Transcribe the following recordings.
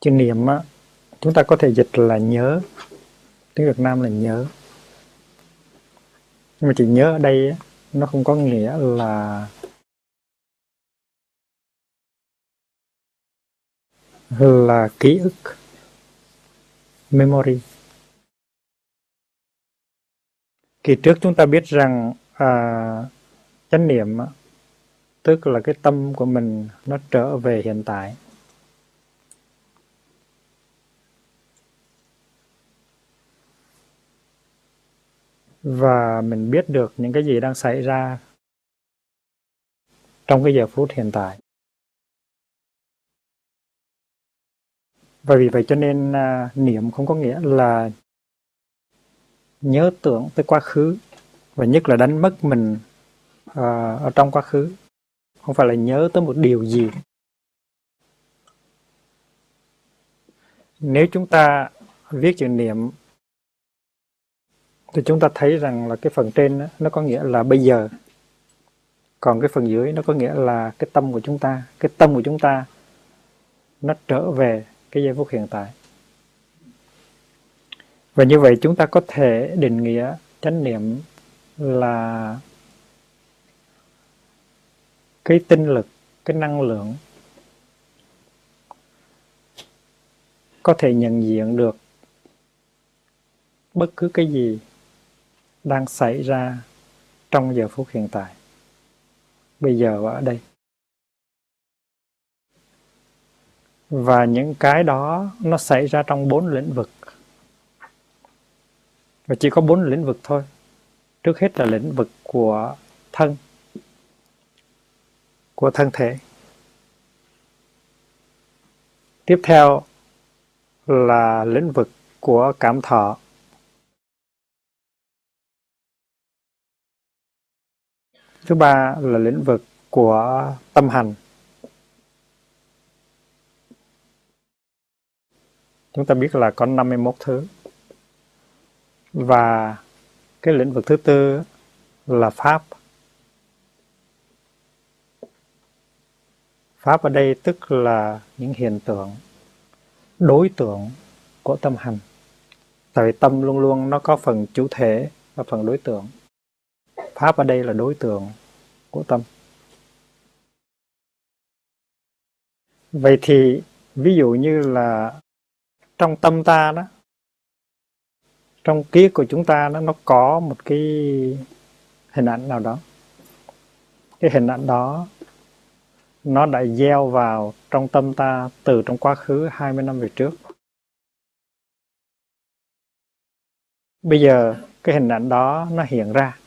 chữ niệm á chúng ta có thể dịch là nhớ. Tiếng Việt Nam là nhớ. Nhưng mà chữ nhớ ở đây á, nó không có nghĩa là là ký ức memory. Kỳ trước chúng ta biết rằng à, chánh niệm tức là cái tâm của mình nó trở về hiện tại. Và mình biết được những cái gì đang xảy ra trong cái giờ phút hiện tại. Và vì vậy cho nên à, niệm không có nghĩa là nhớ tưởng tới quá khứ và nhất là đánh mất mình à, ở trong quá khứ. Không phải là nhớ tới một điều gì. Nếu chúng ta viết chữ niệm thì chúng ta thấy rằng là cái phần trên đó, nó có nghĩa là bây giờ. Còn cái phần dưới nó có nghĩa là cái tâm của chúng ta cái tâm của chúng ta nó trở về cái giây phút hiện tại. Và như vậy chúng ta có thể định nghĩa chánh niệm là cái tinh lực cái năng lượng có thể nhận diện được bất cứ cái gì đang xảy ra trong giờ phút hiện tại. Bây giờ và ở đây. Và những cái đó nó xảy ra trong bốn lĩnh vực. Và chỉ có bốn lĩnh vực thôi. Trước hết là lĩnh vực của thân của thân thể. Tiếp theo là lĩnh vực của cảm thọ. Thứ ba là lĩnh vực của tâm hành. Chúng ta biết là có 51 thứ. Và cái lĩnh vực thứ tư là pháp. Pháp ở đây tức là những hiện tượng, đối tượng của tâm hành. Tại vì tâm luôn luôn nó có phần chủ thể và phần đối tượng. Pháp ở đây là đối tượng của tâm vậy thì, ví dụ như là trong tâm ta đó, trong ký của chúng ta nó nó có một cái hình ảnh nào đó cái hình ảnh đó, nó đã gieo vào trong tâm ta từ trong quá khứ 20 năm về trước. Bây giờ, cái hình ảnh đó nó hiện ra.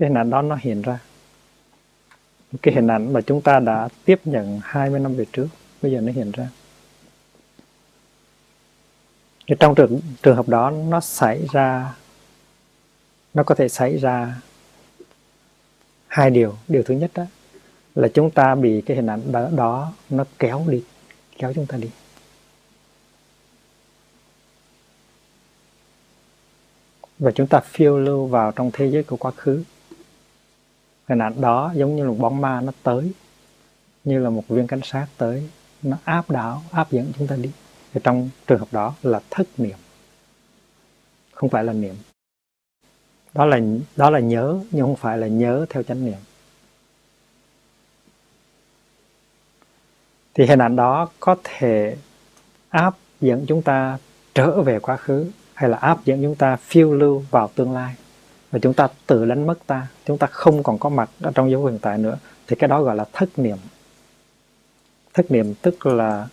Cái hình ảnh đó nó hiện ra. Cái hình ảnh mà chúng ta đã tiếp nhận 20 năm về trước, bây giờ nó hiện ra. Thì trong trường, trường hợp đó nó xảy ra nó có thể xảy ra hai điều điều thứ nhất đó là chúng ta bị cái hình ảnh đó, đó nó kéo đi kéo chúng ta đi và chúng ta phiêu lưu vào trong thế giới của quá khứ hình ảnh đó giống như một bóng ma nó tới, như là một viên cảnh sát tới, nó áp đảo, áp dẫn chúng ta đi. Thì trong trường hợp đó là thất niệm, không phải là niệm. Đó là đó là nhớ, nhưng không phải là nhớ theo chánh niệm. Thì hình ảnh đó có thể áp dẫn chúng ta trở về quá khứ, hay là áp dẫn chúng ta phiêu lưu vào tương lai và chúng ta tự đánh mất ta. Chúng ta không còn có mặt ở trong dấu hiện tại nữa. Thì cái đó gọi là thất niệm. Thất niệm tức là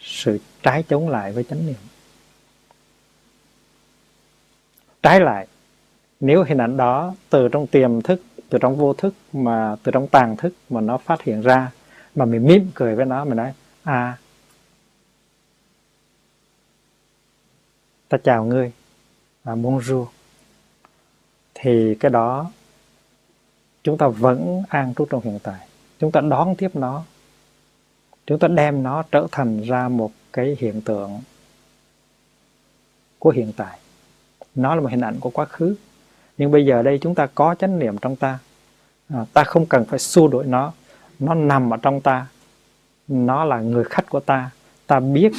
sự trái chống lại với chánh niệm. Trái lại nếu hình ảnh đó từ trong tiềm thức từ trong vô thức mà từ trong tàng thức mà nó phát hiện ra mà mình mỉm cười với nó mình nói à ta chào ngươi à, bonjour thì cái đó chúng ta vẫn an trú trong hiện tại. Chúng ta đón tiếp nó. Chúng ta đem nó trở thành ra một cái hiện tượng của hiện tại. Nó là một hình ảnh của quá khứ. Nhưng bây giờ đây chúng ta có chánh niệm trong ta. À, ta không cần phải xua đuổi nó. Nó nằm ở trong ta. Nó là người khách của ta. Ta biết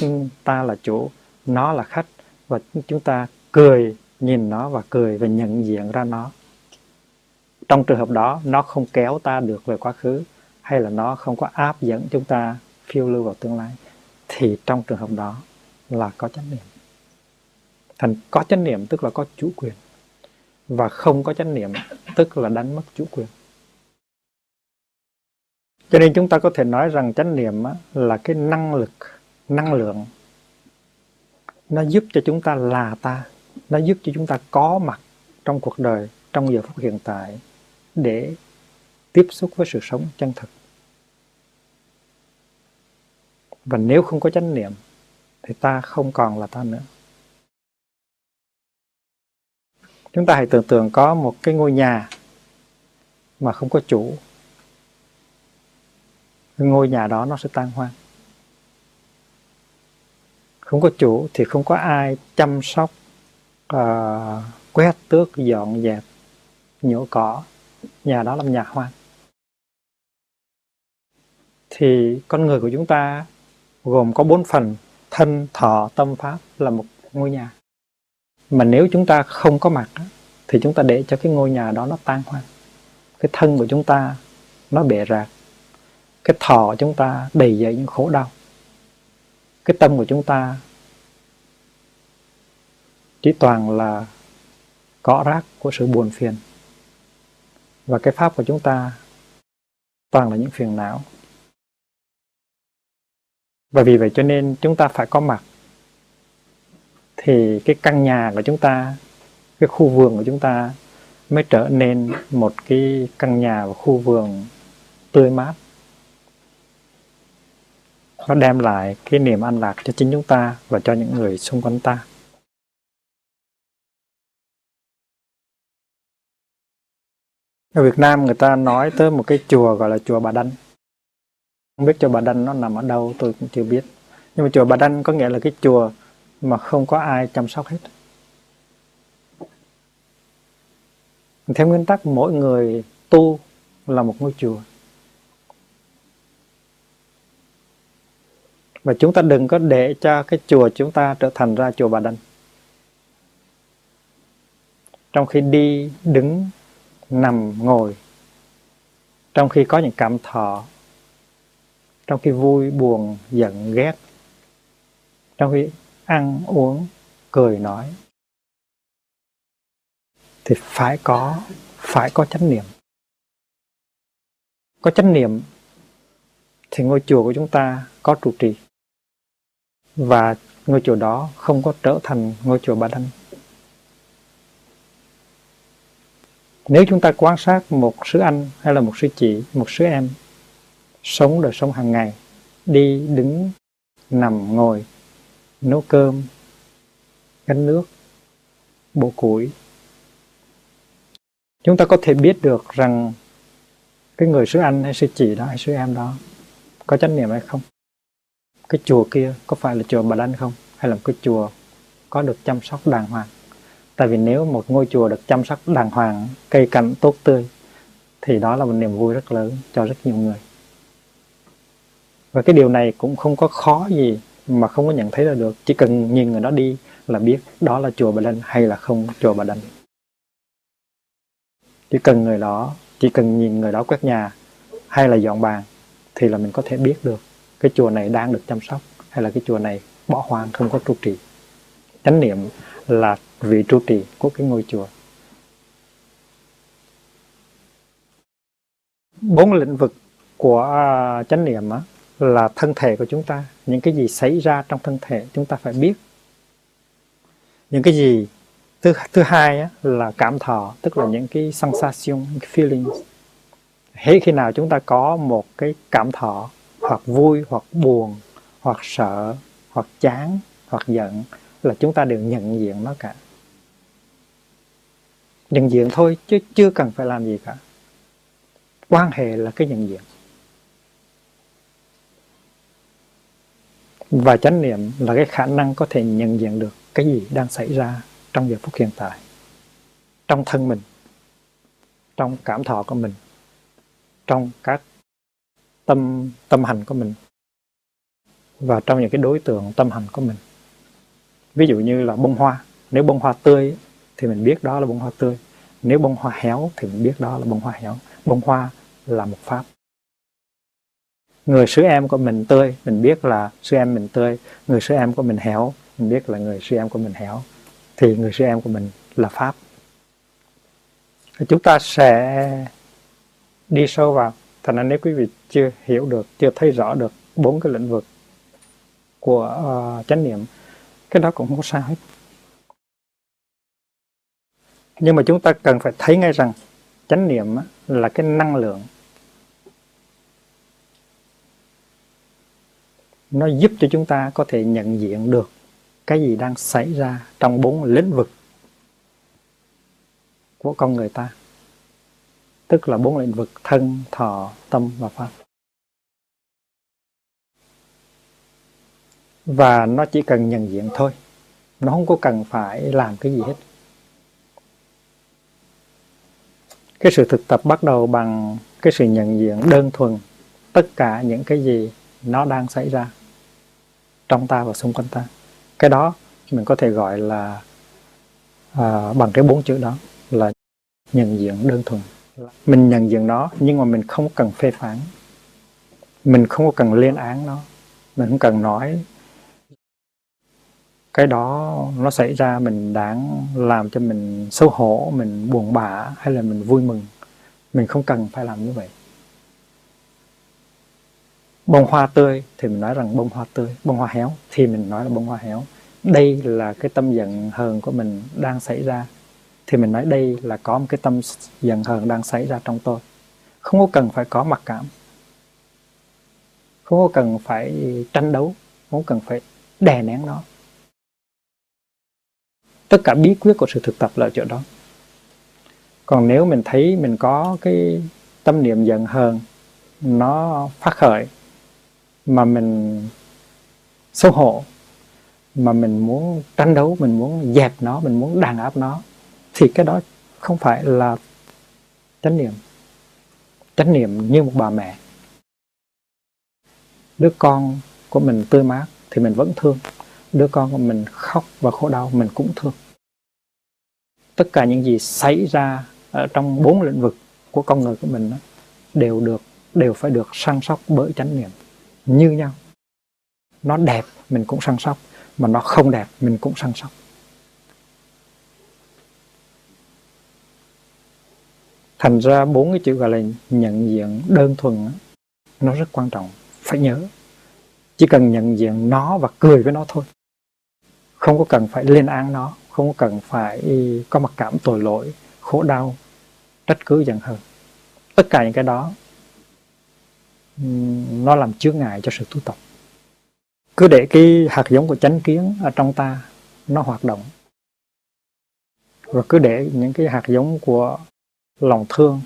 ta là chủ. Nó là khách. Và chúng ta cười nhìn nó và cười và nhận diện ra nó. Trong trường hợp đó, nó không kéo ta được về quá khứ, hay là nó không có áp dẫn chúng ta phiêu lưu vào tương lai, thì trong trường hợp đó là có chánh niệm. Thành có chánh niệm tức là có chủ quyền, và không có chánh niệm tức là đánh mất chủ quyền. Cho nên chúng ta có thể nói rằng chánh niệm là cái năng lực, năng lượng, nó giúp cho chúng ta là ta nó giúp cho chúng ta có mặt trong cuộc đời, trong giờ phút hiện tại để tiếp xúc với sự sống chân thực. Và nếu không có chánh niệm, thì ta không còn là ta nữa. Chúng ta hãy tưởng tượng có một cái ngôi nhà mà không có chủ. Ngôi nhà đó nó sẽ tan hoang. Không có chủ thì không có ai chăm sóc uh, quét tước dọn dẹp nhổ cỏ. Nhà đó làm nhà hoang. Thì con người của chúng ta gồm có bốn phần. Thân thọ tâm pháp là một ngôi nhà. Mà nếu chúng ta không có mặt thì chúng ta để cho cái ngôi nhà đó nó tan hoang. Cái thân của chúng ta nó bể rạc. Cái thọ chúng ta đầy dậy những khổ đau. Cái tâm của chúng ta chỉ toàn là cỏ rác của sự buồn phiền. Và cái pháp của chúng ta toàn là những phiền não. Và vì vậy cho nên chúng ta phải có mặt. Thì cái căn nhà của chúng ta, cái khu vườn của chúng ta mới trở nên một cái căn nhà và khu vườn tươi mát. Nó đem lại cái niềm an lạc cho chính chúng ta và cho những người xung quanh ta. Ở Việt Nam người ta nói tới một cái chùa gọi là chùa Bà Đanh. Không biết chùa Bà Đanh nó nằm ở đâu, tôi cũng chưa biết. Nhưng mà chùa Bà Đanh có nghĩa là cái chùa mà không có ai chăm sóc hết. Theo nguyên tắc, mỗi người tu là một ngôi chùa. Và chúng ta đừng có để cho cái chùa chúng ta trở thành ra chùa Bà Đanh. Trong khi đi, đứng nằm ngồi. Trong khi có những cảm thọ, trong khi vui, buồn, giận, ghét, trong khi ăn, uống, cười, nói, thì phải có phải có chánh niệm. Có chánh niệm thì ngôi chùa của chúng ta có trụ trì. Và ngôi chùa đó không có trở thành ngôi chùa ba đanh. Nếu chúng ta quan sát một sư anh hay là một sư chị, một sư em sống đời sống hàng ngày, đi đứng, nằm, ngồi, nấu cơm gánh nước bộ củi, chúng ta có thể biết được rằng cái người sư anh hay sư chị đó hay sư em đó có trách nhiệm hay không? Cái chùa kia có phải là chùa bà đanh không? Hay là một cái chùa có được chăm sóc đàng hoàng? Tại vì nếu một ngôi chùa được chăm sóc đàng hoàng, cây cảnh tốt tươi, thì đó là một niềm vui rất lớn cho rất nhiều người. Và cái điều này cũng không có khó gì mà không có nhận thấy ra được. Chỉ cần nhìn người đó đi là biết đó là chùa bà đanh hay là không chùa bà đanh. Chỉ cần người đó, chỉ cần nhìn người đó quét nhà hay là dọn bàn thì là mình có thể biết được cái chùa này đang được chăm sóc hay là cái chùa này bỏ hoang, không có trụ trì. Chánh niệm là vị trụ trì của cái ngôi chùa. Bốn lĩnh vực của à, chánh niệm á, là thân thể của chúng ta. Những cái gì xảy ra trong thân thể chúng ta phải biết. Những cái gì thứ thứ hai á, là cảm thọ tức là những cái sensation cái feelings. Hễ khi nào chúng ta có một cái cảm thọ hoặc vui hoặc buồn hoặc sợ hoặc chán hoặc giận là chúng ta đều nhận diện nó cả nhận diện thôi, chứ chưa cần phải làm gì cả. Quan hệ là cái nhận diện. Và chánh niệm là cái khả năng có thể nhận diện được cái gì đang xảy ra trong giờ phút hiện tại. Trong thân mình, trong cảm thọ của mình, trong các tâm tâm hành của mình, và trong những cái đối tượng tâm hành của mình. Ví dụ như là bông hoa. Nếu bông hoa tươi thì mình biết đó là bông hoa tươi. Nếu bông hoa héo thì mình biết đó là bông hoa héo. Bông hoa là một pháp. Người sư em của mình tươi mình biết là sư em mình tươi. Người sư em của mình héo mình biết là người sư em của mình héo. Thì người sư em của mình là pháp. Chúng ta sẽ đi sâu vào. Thành ra nếu quý vị chưa hiểu được chưa thấy rõ được bốn cái lĩnh vực của uh, chánh niệm cái đó cũng không có sao hết nhưng mà chúng ta cần phải thấy ngay rằng chánh niệm là cái năng lượng. Nó giúp cho chúng ta có thể nhận diện được cái gì đang xảy ra trong bốn lĩnh vực của con người ta. Tức là bốn lĩnh vực thân, thọ, tâm và pháp. Và nó chỉ cần nhận diện thôi. Nó không có cần phải làm cái gì hết. Cái sự thực tập bắt đầu bằng cái sự nhận diện đơn thuần tất cả những cái gì nó đang xảy ra trong ta và xung quanh ta. Cái đó mình có thể gọi là à, bằng cái bốn chữ đó là nhận diện đơn thuần. Mình nhận diện nó nhưng mà mình không cần phê phán. Mình không có cần lên án nó. Mình không cần nói cái đó nó xảy ra mình đáng làm cho mình xấu hổ, mình buồn bã hay là mình vui mừng. Mình không cần phải làm như vậy. Bông hoa tươi thì mình nói rằng bông hoa tươi, bông hoa héo thì mình nói là bông hoa héo. Đây là cái tâm giận hờn của mình đang xảy ra thì mình nói đây là có một cái tâm giận hờn đang xảy ra trong tôi. Không có cần phải có mặc cảm. Không có cần phải tranh đấu. Không cần phải đè nén nó tất cả bí quyết của sự thực tập là ở chỗ đó. Còn nếu mình thấy mình có cái tâm niệm giận hờn, nó phát khởi, mà mình xấu hổ, mà mình muốn tranh đấu, mình muốn dẹp nó, mình muốn đàn áp nó, thì cái đó không phải là chánh niệm. Chánh niệm như một bà mẹ. Đứa con của mình tươi mát thì mình vẫn thương đứa con của mình khóc và khổ đau, mình cũng thương. Tất cả những gì xảy ra ở trong bốn lĩnh vực của con người của mình đều được, đều phải được săn sóc bởi chánh niệm. Như nhau. Nó đẹp, mình cũng săn sóc. Mà nó không đẹp, mình cũng săn sóc. Thành ra bốn cái chữ gọi là nhận diện đơn thuần nó rất quan trọng. Phải nhớ, chỉ cần nhận diện nó và cười với nó thôi không có cần phải lên án nó, không có cần phải có mặc cảm tội lỗi, khổ đau, trách cứ giận hờn. Tất cả những cái đó nó làm chướng ngại cho sự tu tập. Cứ để cái hạt giống của chánh kiến ở trong ta, nó hoạt động. Và cứ để những cái hạt giống của lòng thương,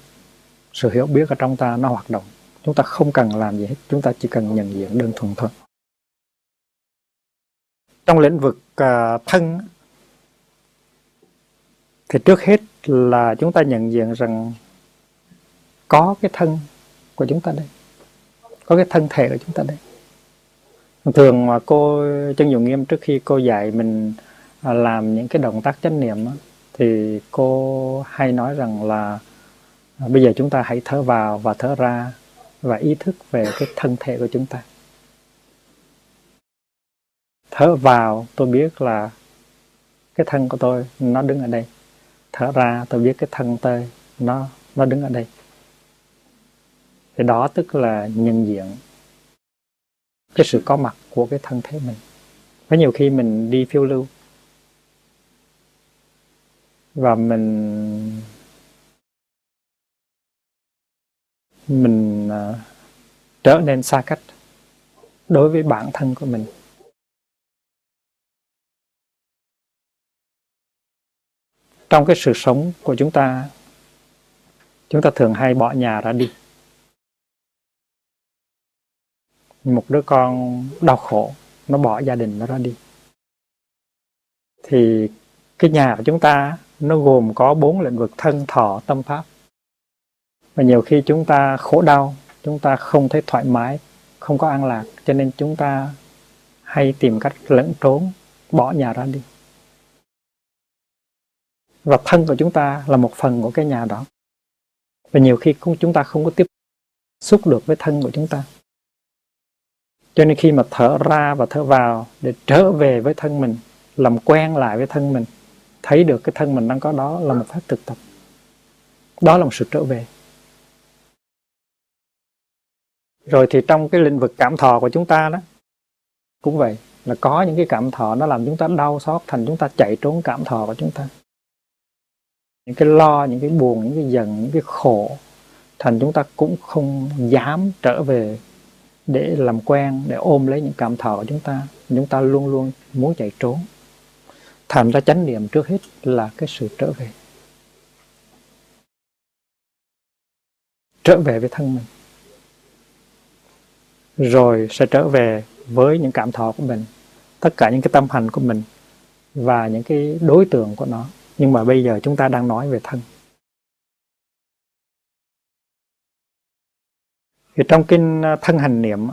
sự hiểu biết ở trong ta nó hoạt động. Chúng ta không cần làm gì hết, chúng ta chỉ cần nhận diện đơn thuần thôi trong lĩnh vực uh, thân thì trước hết là chúng ta nhận diện rằng có cái thân của chúng ta đây có cái thân thể của chúng ta đây. Thường mà cô chân dụng nghiêm trước khi cô dạy mình à, làm những cái động tác chánh niệm thì cô hay nói rằng là à, bây giờ chúng ta hãy thở vào và thở ra và ý thức về cái thân thể của chúng ta thở vào tôi biết là cái thân của tôi nó đứng ở đây. Thở ra tôi biết cái thân tôi nó nó đứng ở đây. Thì đó tức là nhận diện cái sự có mặt của cái thân thể mình. Có nhiều khi mình đi phiêu lưu và mình mình uh, trở nên xa cách đối với bản thân của mình. Trong cái sự sống của chúng ta chúng ta thường hay bỏ nhà ra đi. Một đứa con đau khổ, nó bỏ gia đình nó ra đi. Thì cái nhà của chúng ta, nó gồm có bốn lĩnh vực thân, thọ, tâm pháp. Và nhiều khi chúng ta khổ đau, chúng ta không thấy thoải mái, không có an lạc, cho nên chúng ta hay tìm cách lẫn trốn, bỏ nhà ra đi và thân của chúng ta là một phần của cái nhà đó. Và nhiều khi chúng ta không có tiếp xúc được với thân của chúng ta. Cho nên khi mà thở ra và thở vào để trở về với thân mình, làm quen lại với thân mình, thấy được cái thân mình đang có đó là một pháp thực tập. Đó là một sự trở về. Rồi thì trong cái lĩnh vực cảm thọ của chúng ta đó, cũng vậy, là có những cái cảm thọ nó làm chúng ta đau xót, thành chúng ta chạy trốn cảm thọ của chúng ta những cái lo, những cái buồn, những cái giận, những cái khổ, thành chúng ta cũng không dám trở về để làm quen, để ôm lấy những cảm thọ của chúng ta. Chúng ta luôn luôn muốn chạy trốn. Thành ra chánh niệm trước hết là cái sự trở về. Trở về với thân mình. Rồi sẽ trở về với những cảm thọ của mình, tất cả những cái tâm hành của mình và những cái đối tượng của nó nhưng mà bây giờ chúng ta đang nói về thân. Thì trong kinh à, thân hành niệm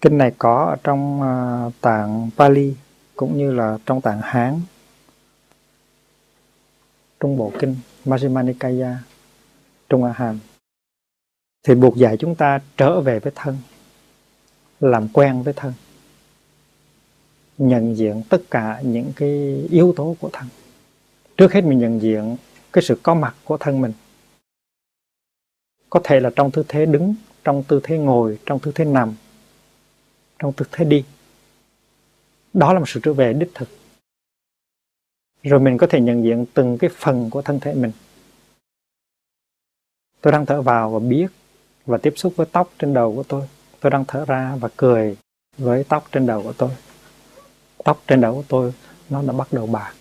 kinh này có ở trong à, tạng Pali cũng như là trong tạng Hán. Trong bộ kinh Majjhima Nikaya Trung A Hàm. Thì buộc dạy chúng ta trở về với thân, làm quen với thân nhận diện tất cả những cái yếu tố của thân. Trước hết mình nhận diện cái sự có mặt của thân mình. Có thể là trong tư thế đứng, trong tư thế ngồi, trong tư thế nằm, trong tư thế đi. Đó là một sự trở về đích thực. Rồi mình có thể nhận diện từng cái phần của thân thể mình. Tôi đang thở vào và biết và tiếp xúc với tóc trên đầu của tôi. Tôi đang thở ra và cười với tóc trên đầu của tôi tóc trên đầu của tôi nó đã bắt đầu bạc.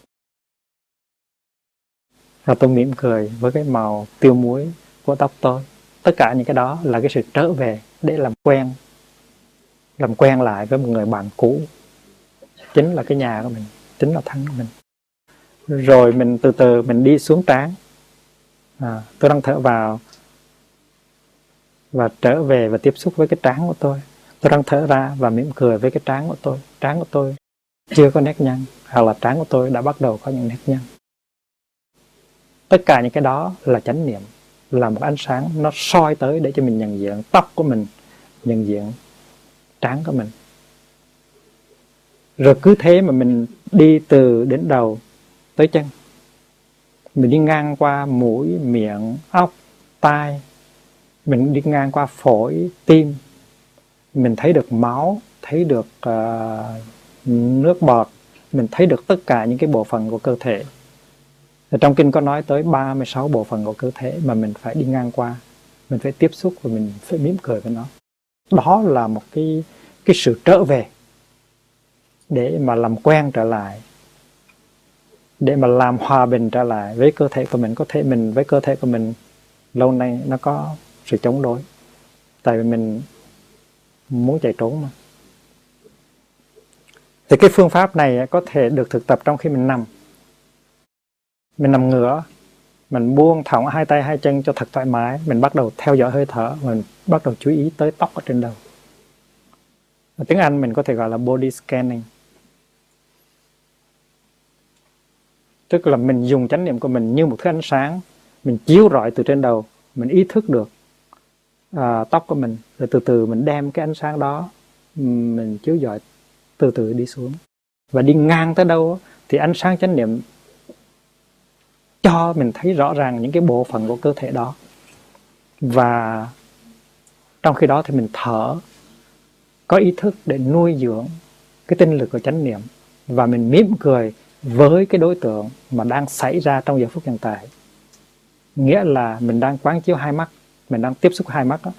Và tôi mỉm cười với cái màu tiêu muối của tóc tôi. Tất cả những cái đó là cái sự trở về để làm quen làm quen lại với một người bạn cũ. Chính là cái nhà của mình chính là thân của mình. Rồi mình từ từ mình đi xuống trán. À, tôi đang thở vào và trở về và tiếp xúc với cái trán của tôi. Tôi đang thở ra và mỉm cười với cái trán của tôi. Trán của tôi chưa có nét nhăn hoặc là trán của tôi đã bắt đầu có những nét nhăn. Tất cả những cái đó là chánh niệm là một ánh sáng nó soi tới để cho mình nhận diện tóc của mình nhận diện trán của mình. Rồi cứ thế mà mình đi từ đến đầu tới chân. Mình đi ngang qua mũi miệng ốc tai. Mình đi ngang qua phổi tim. Mình thấy được máu thấy được uh, nước bọt, mình thấy được tất cả những cái bộ phận của cơ thể. Trong kinh có nói tới 36 bộ phận của cơ thể mà mình phải đi ngang qua. Mình phải tiếp xúc và mình phải mỉm cười với nó. Đó là một cái cái sự trở về để mà làm quen trở lại, để mà làm hòa bình trở lại với cơ thể của mình. Có thể mình, với cơ thể của mình, lâu nay nó có sự chống đối. Tại vì mình muốn chạy trốn mà thì cái phương pháp này có thể được thực tập trong khi mình nằm. Mình nằm ngửa mình buông thõng hai tay hai chân cho thật thoải mái. Mình bắt đầu theo dõi hơi thở mình bắt đầu chú ý tới tóc ở trên đầu. Ở tiếng Anh mình có thể gọi là body scanning. Tức là mình dùng chánh niệm của mình như một thứ ánh sáng. Mình chiếu rọi từ trên đầu mình ý thức được à, tóc của mình. Rồi từ từ mình đem cái ánh sáng đó mình chiếu rọi từ từ đi xuống. Và đi ngang tới đâu thì ánh sáng chánh niệm cho mình thấy rõ ràng những cái bộ phận của cơ thể đó. Và trong khi đó thì mình thở, có ý thức để nuôi dưỡng cái tinh lực của chánh niệm. Và mình mỉm cười với cái đối tượng mà đang xảy ra trong giờ phút hiện tại. Nghĩa là mình đang quán chiếu hai mắt, mình đang tiếp xúc hai mắt đó.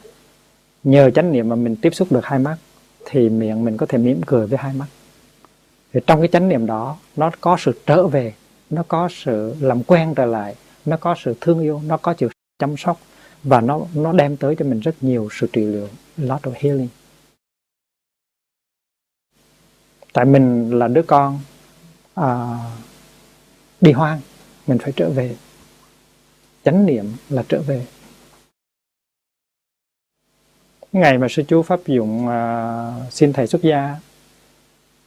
nhờ chánh niệm mà mình tiếp xúc được hai mắt thì miệng mình có thể mỉm cười với hai mắt. Thì trong cái chánh niệm đó nó có sự trở về nó có sự làm quen trở lại nó có sự thương yêu nó có sự chăm sóc và nó nó đem tới cho mình rất nhiều sự trị liệu lot of healing. Tại mình là đứa con à, đi hoang mình phải trở về. Chánh niệm là trở về ngày mà sư chú pháp dụng uh, xin thầy xuất gia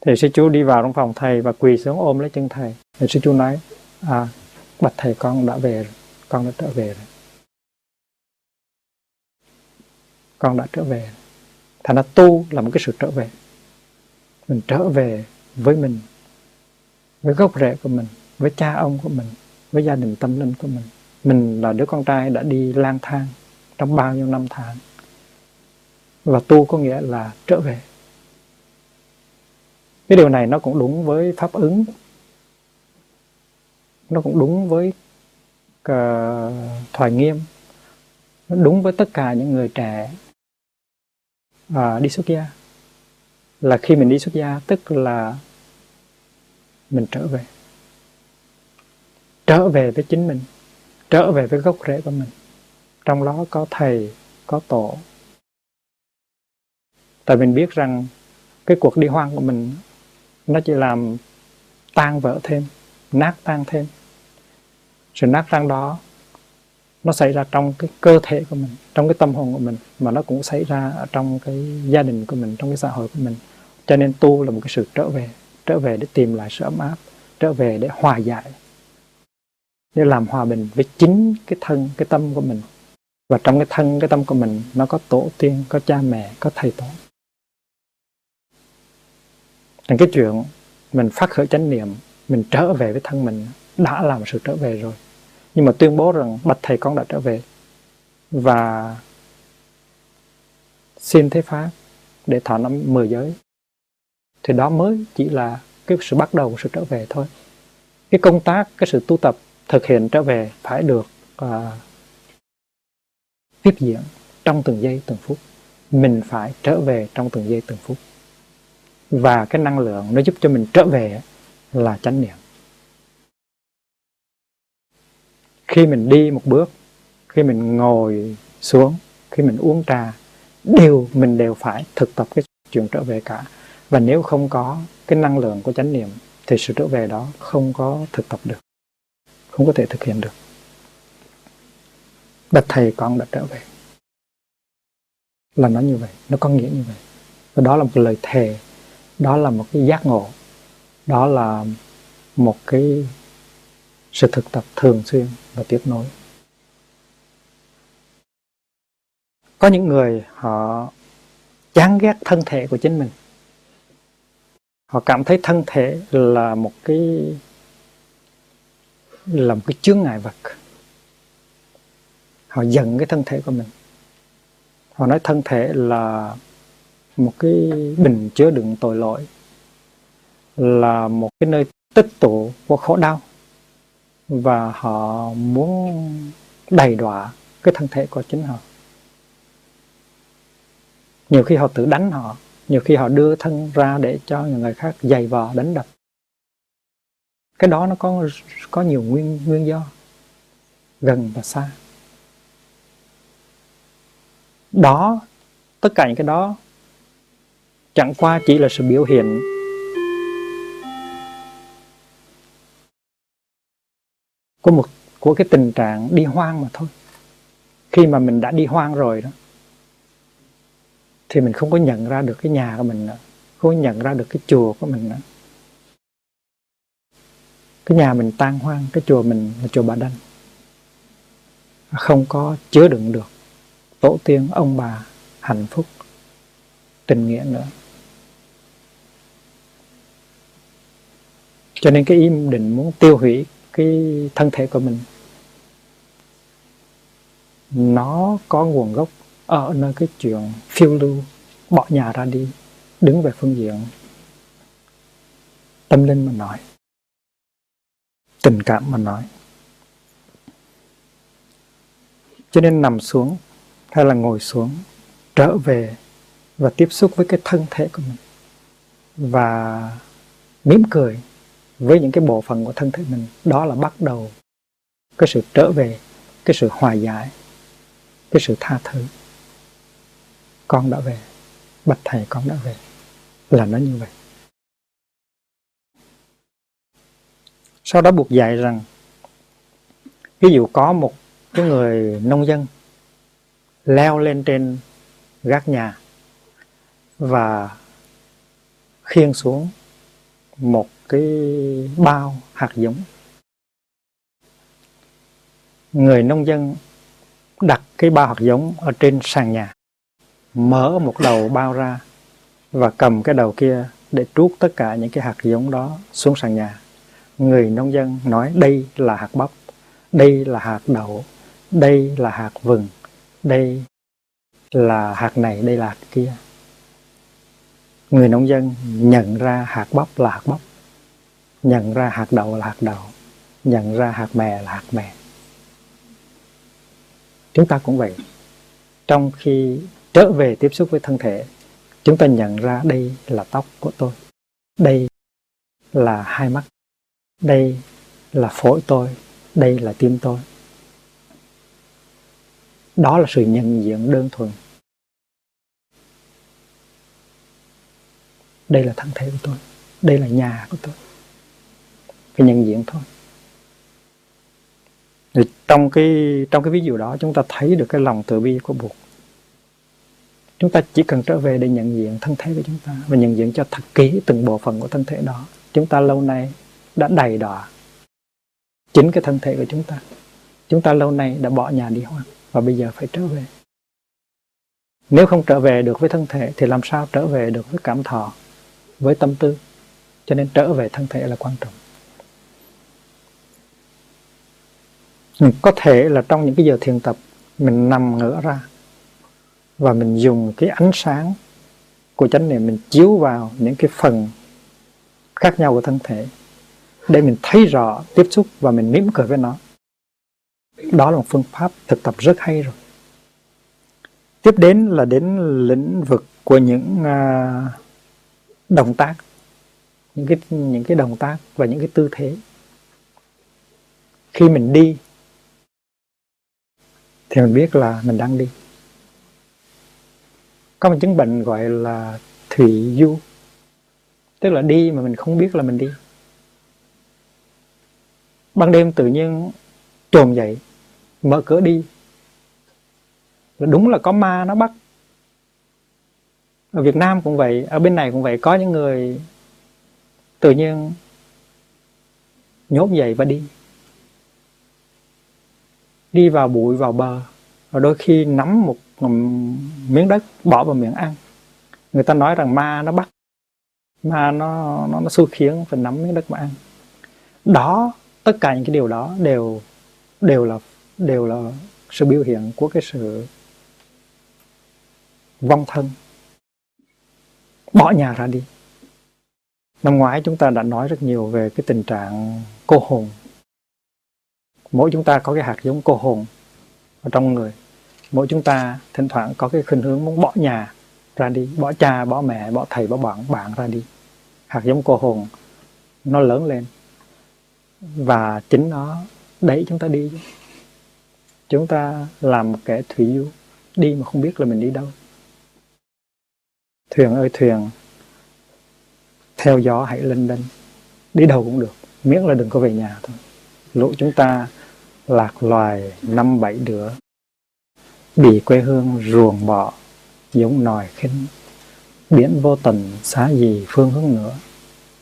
thì sư chú đi vào trong phòng thầy và quỳ xuống ôm lấy chân thầy. Thì sư chú nói à bạch thầy con đã về rồi con đã trở về rồi. Con đã trở về thành ra tu là một cái sự trở về. Mình trở về với mình với gốc rễ của mình với cha ông của mình với gia đình tâm linh của mình. Mình là đứa con trai đã đi lang thang trong bao nhiêu năm tháng và tu có nghĩa là trở về. Cái điều này nó cũng đúng với pháp ứng. Nó cũng đúng với ờ, thoại nghiêm. Nó đúng với tất cả những người trẻ à, đi xuất gia. Là khi mình đi xuất gia tức là mình trở về. Trở về với chính mình trở về với gốc rễ của mình. Trong đó có thầy có tổ tại mình biết rằng cái cuộc đi hoang của mình nó chỉ làm tan vỡ thêm, nát tan thêm. Sự nát tan đó nó xảy ra trong cái cơ thể của mình, trong cái tâm hồn của mình, mà nó cũng xảy ra ở trong cái gia đình của mình, trong cái xã hội của mình. Cho nên tu là một cái sự trở về trở về để tìm lại sự ấm áp, trở về để hòa giải, để làm hòa bình với chính cái thân, cái tâm của mình. Và trong cái thân, cái tâm của mình nó có tổ tiên, có cha mẹ, có thầy tổ thành cái chuyện mình phát khởi chánh niệm mình trở về với thân mình đã là một sự trở về rồi. Nhưng mà tuyên bố rằng bạch thầy con đã trở về. Và xin thế pháp để thọ năm mười giới. Thì đó mới chỉ là cái sự bắt đầu của sự trở về thôi. Cái công tác cái sự tu tập thực hiện trở về phải được uh, tiếp diễn trong từng giây từng phút. Mình phải trở về trong từng giây từng phút và cái năng lượng nó giúp cho mình trở về là chánh niệm. Khi mình đi một bước, khi mình ngồi xuống, khi mình uống trà, đều mình đều phải thực tập cái chuyện trở về cả. Và nếu không có cái năng lượng của chánh niệm, thì sự trở về đó không có thực tập được, không có thể thực hiện được. Bạch thầy con đã trở về. Là nó như vậy, nó có nghĩa như vậy. Và đó là một lời thề đó là một cái giác ngộ. Đó là một cái sự thực tập thường xuyên và tiếp nối có những người họ chán ghét thân thể của chính mình. Họ cảm thấy thân thể là một cái, là một cái chướng ngại vật. Họ giận cái thân thể của mình. Họ nói thân thể là một cái bình chứa đựng tội lỗi, là một cái nơi tích tụ của khổ đau, và họ muốn đầy đọa cái thân thể của chính họ. Nhiều khi họ tự đánh họ, nhiều khi họ đưa thân ra để cho người khác giày vò đánh đập. Cái đó nó có có nhiều nguyên nguyên do, gần và xa. Đó, tất cả những cái đó chẳng qua chỉ là sự biểu hiện. Của một, của cái tình trạng đi hoang mà thôi. Khi mà mình đã đi hoang rồi đó, thì mình không có nhận ra được cái nhà của mình nữa, không có nhận ra được cái chùa của mình nữa. Cái nhà mình tan hoang, cái chùa mình là chùa bà đanh. Không có chứa đựng được tổ tiên ông bà hạnh phúc, tình nghĩa nữa. Cho nên cái ý định muốn tiêu hủy cái thân thể của mình, nó có nguồn gốc ở nơi cái chuyện phiêu lưu, bỏ nhà ra đi, đứng về phương diện tâm linh mà nói, tình cảm mà nói. Cho nên nằm xuống hay là ngồi xuống, trở về và tiếp xúc với cái thân thể của mình và mỉm cười với những cái bộ phận của thân thể mình, đó là bắt đầu cái sự trở về, cái sự hòa giải, cái sự tha thứ. Con đã về, bạch thầy con đã về, là nó như vậy. Sau đó buộc dạy rằng, ví dụ có một cái người nông dân leo lên trên gác nhà và khiêng xuống một cái bao hạt giống. Người nông dân đặt cái bao hạt giống ở trên sàn nhà, mở một đầu bao ra và cầm cái đầu kia để trút tất cả những cái hạt giống đó xuống sàn nhà. Người nông dân nói, đây là hạt bắp, đây là hạt đậu, đây là hạt vừng, đây là hạt này, đây là hạt kia. Người nông dân nhận ra hạt bắp là hạt bắp nhận ra hạt đậu là hạt đậu, nhận ra hạt mè là hạt mè. Chúng ta cũng vậy. Trong khi trở về tiếp xúc với thân thể, chúng ta nhận ra đây là tóc của tôi. Đây là hai mắt. Đây là phổi tôi. Đây là tim tôi. Đó là sự nhận diện đơn thuần. Đây là thân thể của tôi. Đây là nhà của tôi phải nhận diện thôi. Thì trong cái trong cái ví dụ đó, chúng ta thấy được cái lòng từ bi của Bụt. Chúng ta chỉ cần trở về để nhận diện thân thể của chúng ta và nhận diện cho thật kỹ từng bộ phận của thân thể đó. Chúng ta lâu nay đã đầy đọa chính cái thân thể của chúng ta. Chúng ta lâu nay đã bỏ nhà đi hoang và bây giờ phải trở về. Nếu không trở về được với thân thể thì làm sao trở về được với cảm thọ, với tâm tư? Cho nên trở về thân thể là quan trọng. Có thể là trong những cái giờ thiền tập mình nằm ngửa ra và mình dùng cái ánh sáng của chánh niệm mình chiếu vào những cái phần khác nhau của thân thể để mình thấy rõ tiếp xúc và mình mỉm cười với nó. Đó là một phương pháp thực tập rất hay rồi. Tiếp đến là đến lĩnh vực của những uh, động tác những cái những cái động tác và những cái tư thế. Khi mình đi thì mình biết là mình đang đi. Có một chứng bệnh gọi là thủy du. Tức là đi mà mình không biết là mình đi. Ban đêm tự nhiên trồm dậy, mở cửa đi. Đúng là có ma nó bắt. Ở Việt Nam cũng vậy, ở bên này cũng vậy, có những người tự nhiên nhốt dậy và đi đi vào bụi vào bờ. Và đôi khi nắm một miếng đất bỏ vào miệng ăn. Người ta nói rằng ma nó bắt, ma nó nó nó xui khiến phải nắm miếng đất mà ăn. Đó, tất cả những cái điều đó đều đều là đều là sự biểu hiện của cái sự vong thân. Bỏ nhà ra đi. Năm ngoái chúng ta đã nói rất nhiều về cái tình trạng cô hồn mỗi chúng ta có cái hạt giống cô hồn ở trong người. Mỗi chúng ta thỉnh thoảng có cái khuynh hướng muốn bỏ nhà ra đi bỏ cha bỏ mẹ bỏ thầy bỏ bạn bạn ra đi. Hạt giống cô hồn nó lớn lên và chính nó đẩy chúng ta đi. Chúng ta làm một kẻ thủy du đi mà không biết là mình đi đâu. Thuyền ơi thuyền theo gió hãy lên lên, đi đâu cũng được miễn là đừng có về nhà thôi. Lũ chúng ta lạc loài năm bảy đứa. Bị quê hương ruồng bỏ giống nòi khinh. Biển vô tận xá gì phương hướng nữa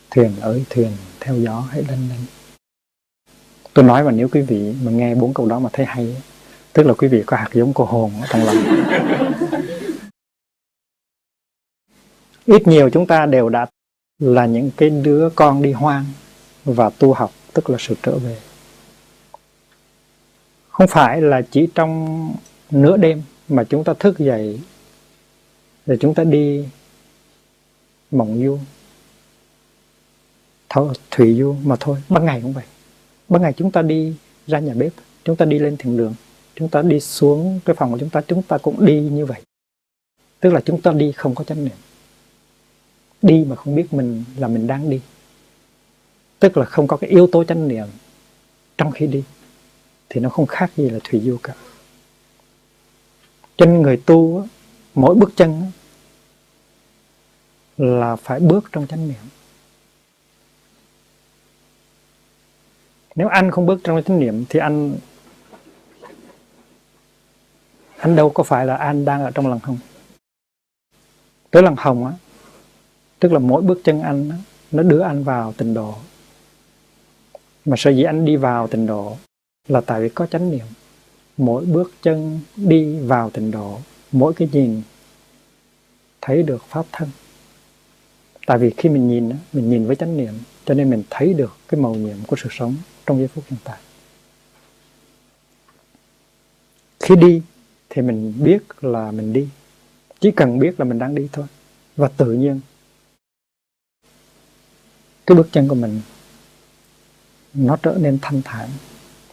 thuyền ơi thuyền, theo gió hãy lên lên. Tôi nói mà nếu quý vị mà nghe bốn câu đó mà thấy hay tức là quý vị có hạt giống của hồn ở trong lòng. Ít nhiều chúng ta đều đã là những cái đứa con đi hoang và tu học, tức là sự trở về không phải là chỉ trong nửa đêm mà chúng ta thức dậy rồi chúng ta đi mộng du thủy du mà thôi. Ban ngày cũng vậy. Ban ngày chúng ta đi ra nhà bếp, chúng ta đi lên thiền đường, chúng ta đi xuống cái phòng của chúng ta chúng ta cũng đi như vậy. Tức là chúng ta đi không có chánh niệm. Đi mà không biết mình là mình đang đi. Tức là không có cái yếu tố chánh niệm trong khi đi thì nó không khác gì là thủy du cả. Chân người tu mỗi bước chân là phải bước trong chánh niệm. Nếu anh không bước trong chánh niệm thì anh anh đâu có phải là anh đang ở trong lòng hồng? tới lần hồng á tức là mỗi bước chân anh á, nó đưa anh vào tình độ. Mà sở dĩ anh đi vào tình độ là tại vì có chánh niệm. Mỗi bước chân đi vào tình độ, mỗi cái nhìn thấy được pháp thân. Tại vì khi mình nhìn mình nhìn với chánh niệm, cho nên mình thấy được cái màu nhiệm của sự sống trong giây phút hiện tại. Khi đi thì mình biết là mình đi, chỉ cần biết là mình đang đi thôi. Và tự nhiên, cái bước chân của mình nó trở nên thanh thản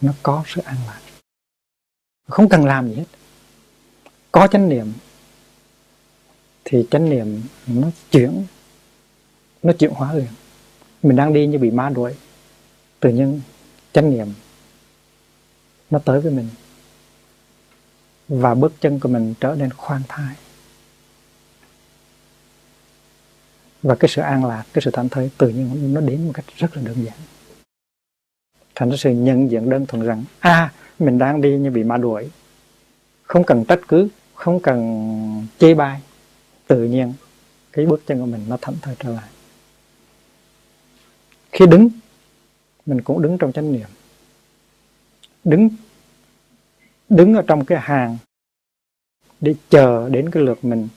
nó có sự an lạc không cần làm gì hết. Có chánh niệm, thì chánh niệm nó chuyển nó chuyển hóa liền. Mình đang đi như bị ma đuổi, tự nhiên chánh niệm nó tới với mình. Và bước chân của mình trở nên khoan thai. Và cái sự an lạc, cái sự thảnh thơi tự nhiên nó đến một cách rất là đơn giản thành ra sự nhận diện đơn thuần rằng a à, mình đang đi như bị ma đuổi. Không cần trách cứ không cần chê bai. Tự nhiên cái bước chân của mình nó thảnh thơi trở lại. Khi đứng mình cũng đứng trong chánh niệm. Đứng đứng ở trong cái hàng để chờ đến cái lượt mình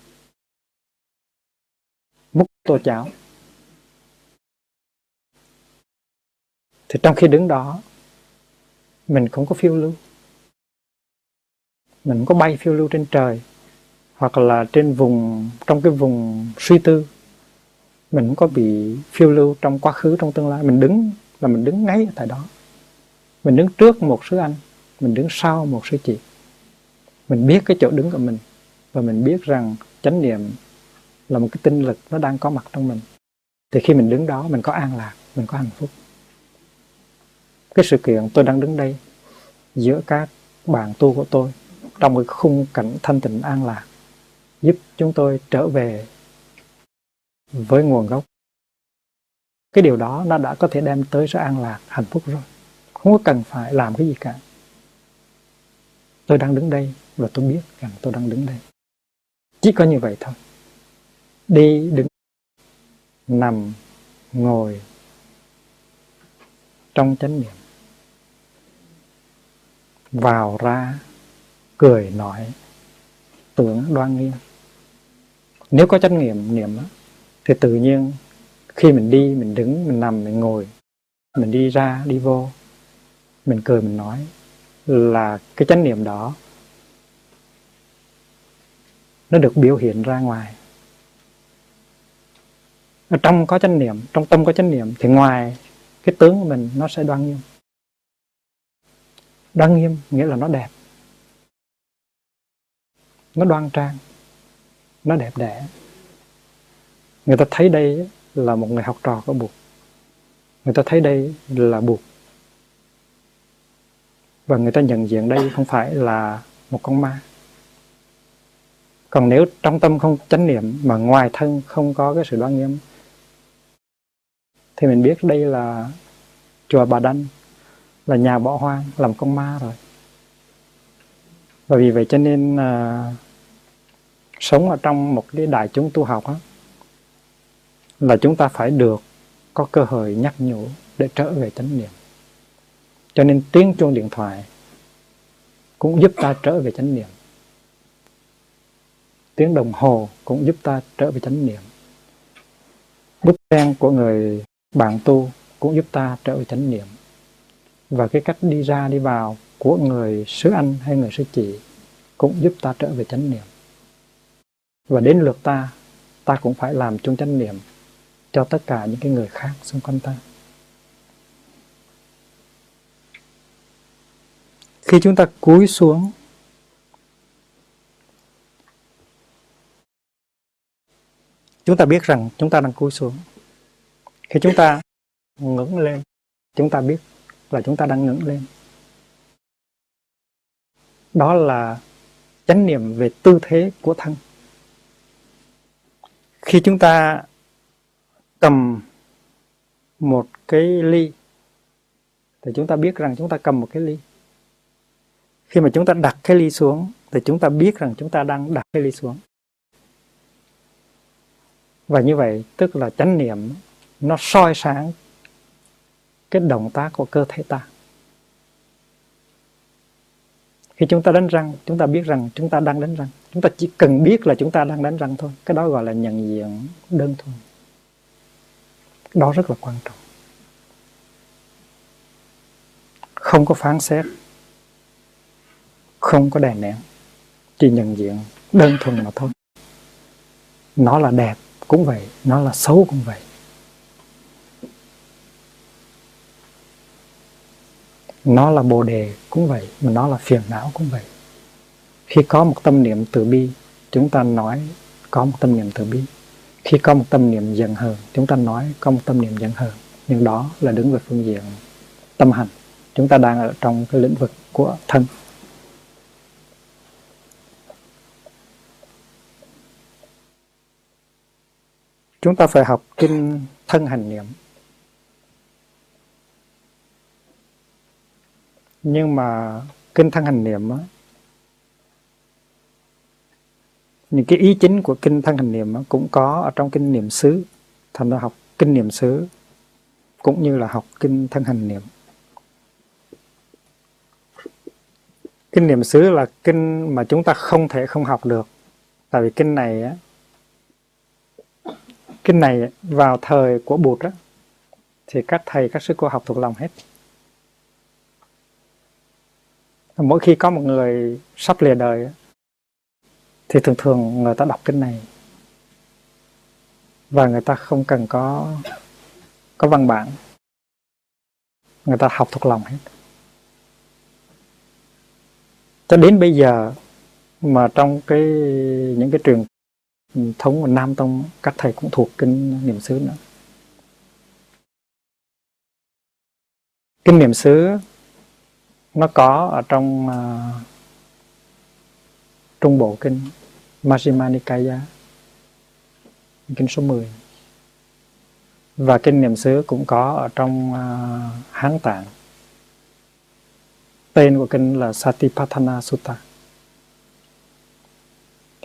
múc tô cháo. Thì trong khi đứng đó, mình không có phiêu lưu. Mình không có bay phiêu lưu trên trời, hoặc là trên vùng, trong cái vùng suy tư. Mình không có bị phiêu lưu trong quá khứ, trong tương lai. Mình đứng là mình đứng ngay tại đó. Mình đứng trước một sư anh, mình đứng sau một sư chị mình biết cái chỗ đứng của mình, và mình biết rằng chánh niệm là một cái tinh lực nó đang có mặt trong mình. Thì khi mình đứng đó, mình có an lạc, mình có hạnh phúc cái sự kiện tôi đang đứng đây giữa các bạn tu của tôi trong một khung cảnh thanh tịnh an lạc giúp chúng tôi trở về với nguồn gốc. Cái điều đó nó đã có thể đem tới sự an lạc hạnh phúc rồi. Không có cần phải làm cái gì cả. Tôi đang đứng đây và tôi biết rằng tôi đang đứng đây. Chỉ có như vậy thôi. Đi đứng, nằm, ngồi trong chánh niệm vào ra cười nói tưởng đoan nghiêm. Nếu có chánh niệm niệm đó, thì tự nhiên khi mình đi mình đứng mình nằm mình ngồi mình đi ra đi vô mình cười mình nói là cái chánh niệm đó nó được biểu hiện ra ngoài. Ở trong có chánh niệm trong tâm có chánh niệm thì ngoài cái tướng của mình nó sẽ đoan nghiêm đoan nghiêm, nghĩa là nó đẹp. Nó đoan trang, nó đẹp đẽ. Người ta thấy đây là một người học trò của Bụt. Người ta thấy đây là Bụt. Và người ta nhận diện đây không phải là một con ma. Còn nếu trong tâm không chánh niệm mà ngoài thân không có cái sự đoan nghiêm, thì mình biết đây là chùa Bà Đanh là nhà bỏ hoang làm con ma rồi. Và vì vậy cho nên à, sống ở trong một cái đại chúng tu học á, là chúng ta phải được có cơ hội nhắc nhủ để trở về chánh niệm. Cho nên tiếng chuông điện thoại cũng giúp ta trở về chánh niệm. Tiếng đồng hồ cũng giúp ta trở về chánh niệm. Bút tranh của người bạn tu cũng giúp ta trở về chánh niệm và cái cách đi ra đi vào của người sư anh hay người sư chị cũng giúp ta trở về chánh niệm. Và đến lượt ta ta cũng phải làm chung chánh niệm cho tất cả những cái người khác xung quanh ta. Khi chúng ta cúi xuống, chúng ta biết rằng chúng ta đang cúi xuống. Khi chúng ta ngẩng lên, chúng ta biết là chúng ta đang ngẩng lên. Đó là chánh niệm về tư thế của thân khi chúng ta cầm một cái ly, thì chúng ta biết rằng chúng ta cầm một cái ly. Khi mà chúng ta đặt cái ly xuống, thì chúng ta biết rằng chúng ta đang đặt cái ly xuống. Và như vậy, tức là chánh niệm, nó soi sáng cái động tác của cơ thể ta. Khi chúng ta đánh răng, chúng ta biết rằng chúng ta đang đánh răng. Chúng ta chỉ cần biết là chúng ta đang đánh răng thôi. Cái đó gọi là nhận diện đơn thuần. Đó rất là quan trọng. Không có phán xét. Không có đè nén. Chỉ nhận diện đơn thuần mà thôi. Nó là đẹp cũng vậy, nó là xấu cũng vậy. Nó là bồ đề cũng vậy, mà nó là phiền não cũng vậy. Khi có một tâm niệm từ bi, chúng ta nói có một tâm niệm từ bi. Khi có một tâm niệm giận hờn, chúng ta nói có một tâm niệm giận hờn. Nhưng đó là đứng về phương diện tâm hành. Chúng ta đang ở trong cái lĩnh vực của thân. Chúng ta phải học kinh thân hành niệm. Nhưng mà kinh thân hành niệm á, những cái ý chính của kinh thân hành niệm á, cũng có ở trong kinh niệm xứ. Thành ra học kinh niệm xứ cũng như là học kinh thân hành niệm. Kinh niệm xứ là kinh mà chúng ta không thể không học được. Tại vì kinh này á kinh này vào thời của bụt á thì các thầy các sư cô học thuộc lòng hết mỗi khi có một người sắp lìa đời thì thường thường người ta đọc kinh này. Và người ta không cần có có văn bản. Người ta học thuộc lòng hết. Cho đến bây giờ mà trong cái, những cái truyền thống của Nam Tông các thầy cũng thuộc kinh niệm xứ nữa. Kinh niệm xứ nó có ở trong uh, trung bộ kinh Majjhima Nikaya kinh số 10 và kinh niệm xứ cũng có ở trong uh, Hán Tạng. Tên của kinh là Satipatthana Sutta.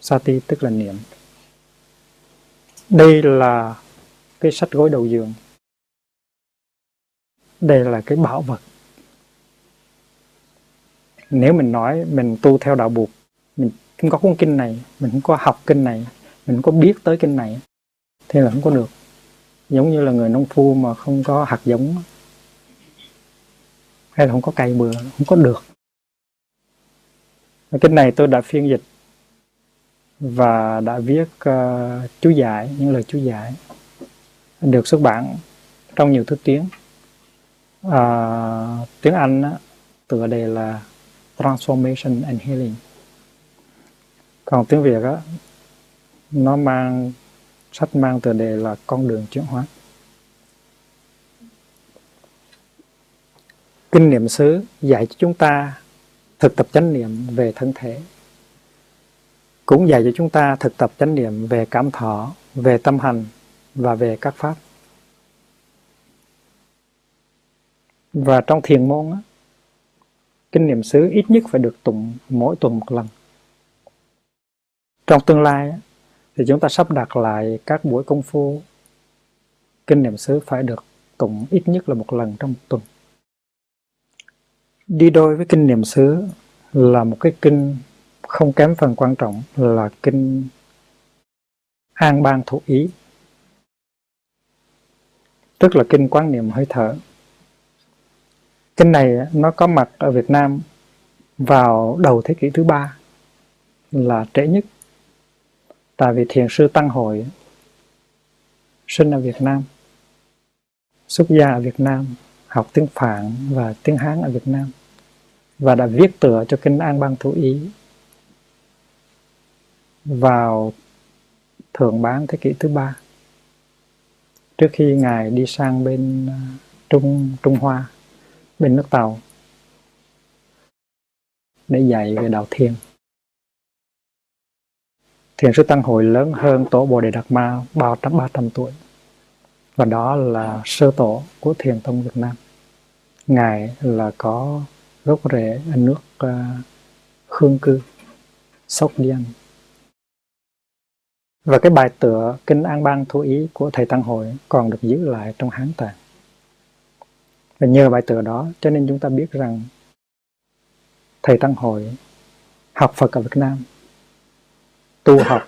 Sati tức là niệm. Đây là cái sách gối đầu giường. Đây là cái bảo vật nếu mình nói mình tu theo đạo buộc mình không có cuốn kinh này mình không có học kinh này mình không có biết tới kinh này thì là không có được. Giống như là người nông phu mà không có hạt giống hay là không có cây bừa không có được. Kinh này tôi đã phiên dịch và đã viết uh, chú giải những lời chú giải được xuất bản trong nhiều thứ tiếng. Uh, tiếng Anh á, tựa đề là Transformation and Healing còn tiếng Việt á nó mang sách mang tựa đề là con đường chuyển hóa kinh niệm xứ dạy cho chúng ta thực tập chánh niệm về thân thể cũng dạy cho chúng ta thực tập chánh niệm về cảm thọ, về tâm hành và về các pháp. Và trong thiền môn á, kinh niệm xứ ít nhất phải được tụng mỗi tuần một lần. Trong tương lai thì chúng ta sắp đặt lại các buổi công phu kinh niệm xứ phải được tụng ít nhất là một lần trong một tuần. Đi đôi với kinh niệm xứ là một cái kinh không kém phần quan trọng là kinh an bang thủ ý, tức là kinh quán niệm hơi thở kinh này nó có mặt ở Việt Nam vào đầu thế kỷ thứ ba là trễ nhất. Tại vì thiền sư tăng hội sinh ở Việt Nam, xuất gia ở Việt Nam, học tiếng Phạn và tiếng Hán ở Việt Nam, và đã viết tựa cho kinh An Bang Thủ Ý vào thượng bán thế kỷ thứ ba. Trước khi ngài đi sang bên ờ, trung trung hoa bên nước tàu để dạy về đạo thiền. Thiền sư tăng hội lớn hơn tổ bồ đề đạt ma bao trăm ba trăm tuổi. Và đó là sơ tổ của thiền tông việt nam. Ngài là có gốc rễ ở nước uh, khương cư sóc điên và cái bài tựa kinh an bang thủ ý của thầy tăng hội còn được giữ lại trong hán tạng và nhờ bài tựa đó, cho nên chúng ta biết rằng thầy tăng hội học phật ở việt nam, tu học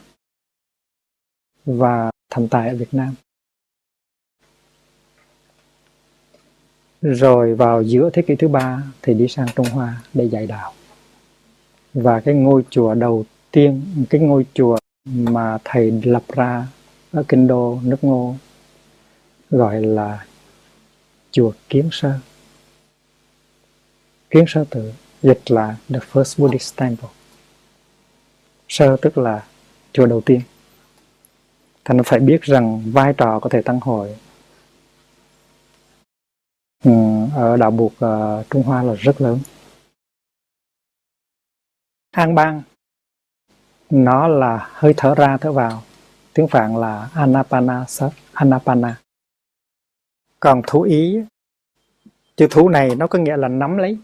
và thành tài ở việt nam. Rồi vào giữa thế kỷ thứ ba thì đi sang Trung Hoa để dạy đạo. Và cái ngôi chùa đầu tiên, cái ngôi chùa mà thầy lập ra ở kinh đô, nước ngô, gọi là chùa kiến sơ kiến sơ tự dịch là the first buddhist temple sơ tức là chùa đầu tiên thành phải biết rằng vai trò của thầy tăng hội ừ, ở đạo buộc ờ, Trung Hoa là rất lớn. An bang, nó là hơi thở ra, thở vào. Tiếng Phạn là Anapana Anapana. Còn thú ý chữ thú này nó có nghĩa là nắm lấy.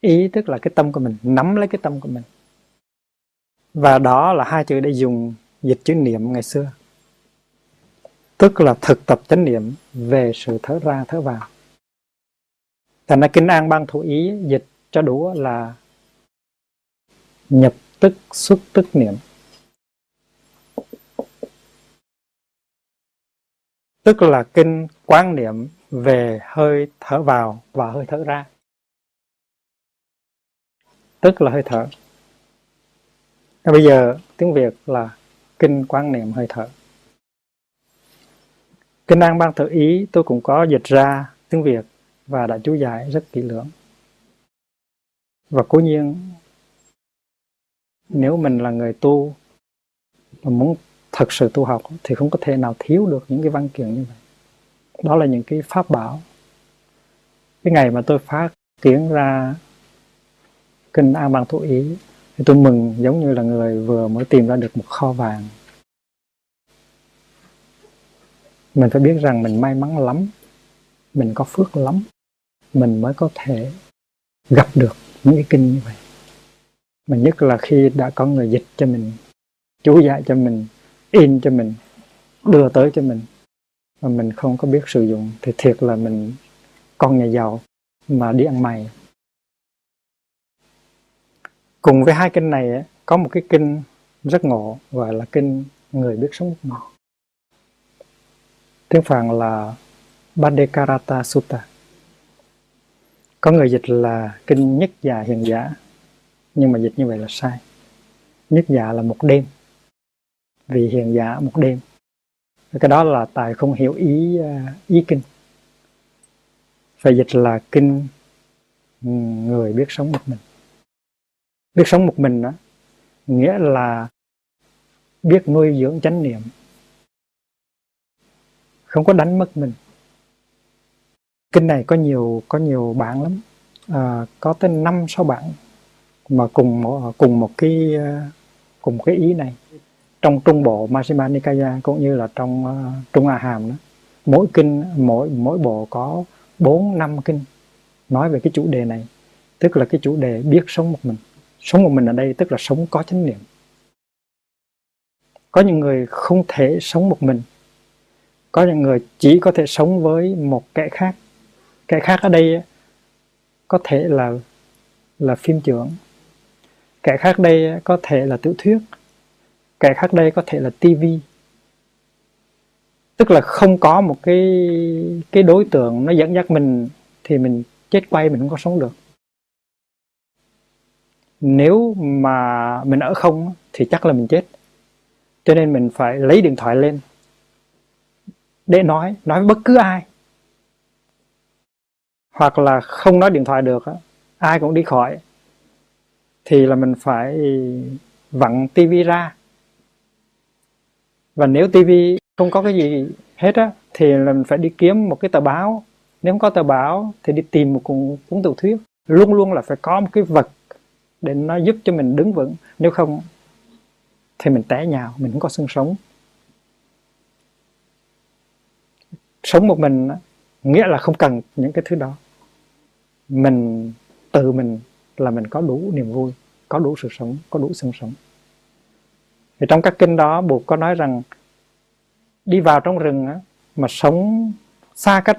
Ý tức là cái tâm của mình, nắm lấy cái tâm của mình. Và đó là hai chữ để dùng dịch chữ niệm ngày xưa tức là thực tập chánh niệm về sự thở ra thở vào thành ra kinh an ban thủ ý dịch cho đủ là nhập tức xuất tức niệm tức là kinh quán niệm về hơi thở vào và hơi thở ra. Tức là hơi thở. Bây giờ tiếng việt là kinh quán niệm hơi thở. Kinh An Ban Tự Ý, tôi cũng có dịch ra tiếng Việt và đã chú giải rất kỹ lưỡng. Và cố nhiên, nếu mình là người tu mà muốn thật sự tu học thì không có thể nào thiếu được những cái văn kiện như vậy. Đó là những cái pháp bảo. Cái ngày mà tôi phát triển ra kinh a bằng thủ Ý, thì tôi mừng giống như là người vừa mới tìm ra được một kho vàng mình phải biết rằng mình may mắn lắm, mình có phước lắm, mình mới có thể gặp được những cái kinh như vậy mà nhất là khi đã có người dịch cho mình, chú dạy cho mình in cho mình, đưa tới cho mình. Mà mình không có biết sử dụng thì thiệt là mình con nhà giàu mà đi ăn mày. Cùng với hai kinh này có một cái kinh rất ngộ, gọi là kinh người biết sống một mình tiếng Phạn là Badekarata Sutta. Có người dịch là kinh nhất già hiền giả, nhưng mà dịch như vậy là sai. Nhất già là một đêm vì hiền giả một đêm. Cái đó là tài không hiểu ý à, ý kinh. Phải dịch là kinh ừ, người biết sống một mình. Biết sống một mình đó nghĩa là biết nuôi dưỡng chánh niệm. Không có đánh mất mình. Kinh này có nhiều có nhiều bản lắm. À, có tới năm sáu bản mà cùng một cùng một cái cùng cùng cái ý này trong trung bộ Majjhima Nikaya cũng như là trong uh, trung A Hàm đó mỗi kinh mỗi mỗi bộ có bốn năm kinh nói về cái chủ đề này. Tức là cái chủ đề biết sống một mình. Sống một mình ở đây tức là sống có chánh niệm. Có những người không thể sống một mình. Có những người chỉ có thể sống với một kẻ khác. Kẻ khác ở đây có thể là là phim trưởng. Kẻ khác đây có thể là tiểu thuyết kẻ khác đây có thể là tivi tức là không có một cái cái đối tượng nó dẫn dắt mình thì mình chết quay mình không có sống được. Nếu mà mình ở không thì chắc là mình chết. Cho nên mình phải lấy điện thoại lên để nói nói với bất cứ ai. Hoặc là không nói điện thoại được ai cũng đi khỏi, thì là mình phải vặn tivi ra và nếu tivi không có cái gì hết á thì là mình phải đi kiếm một cái tờ báo. Nếu không có tờ báo thì đi tìm một cuốn, cuốn tiểu thuyết. Luôn luôn là phải có một cái vật để nó giúp cho mình đứng vững. Nếu không thì mình té nhào mình không có xương sống. Sống một mình nghĩa là không cần những cái thứ đó. Mình tự mình là mình có đủ niềm vui có đủ sự sống có đủ xương sống thì trong các kinh đó buộc có nói rằng đi vào trong rừng á, mà sống xa cách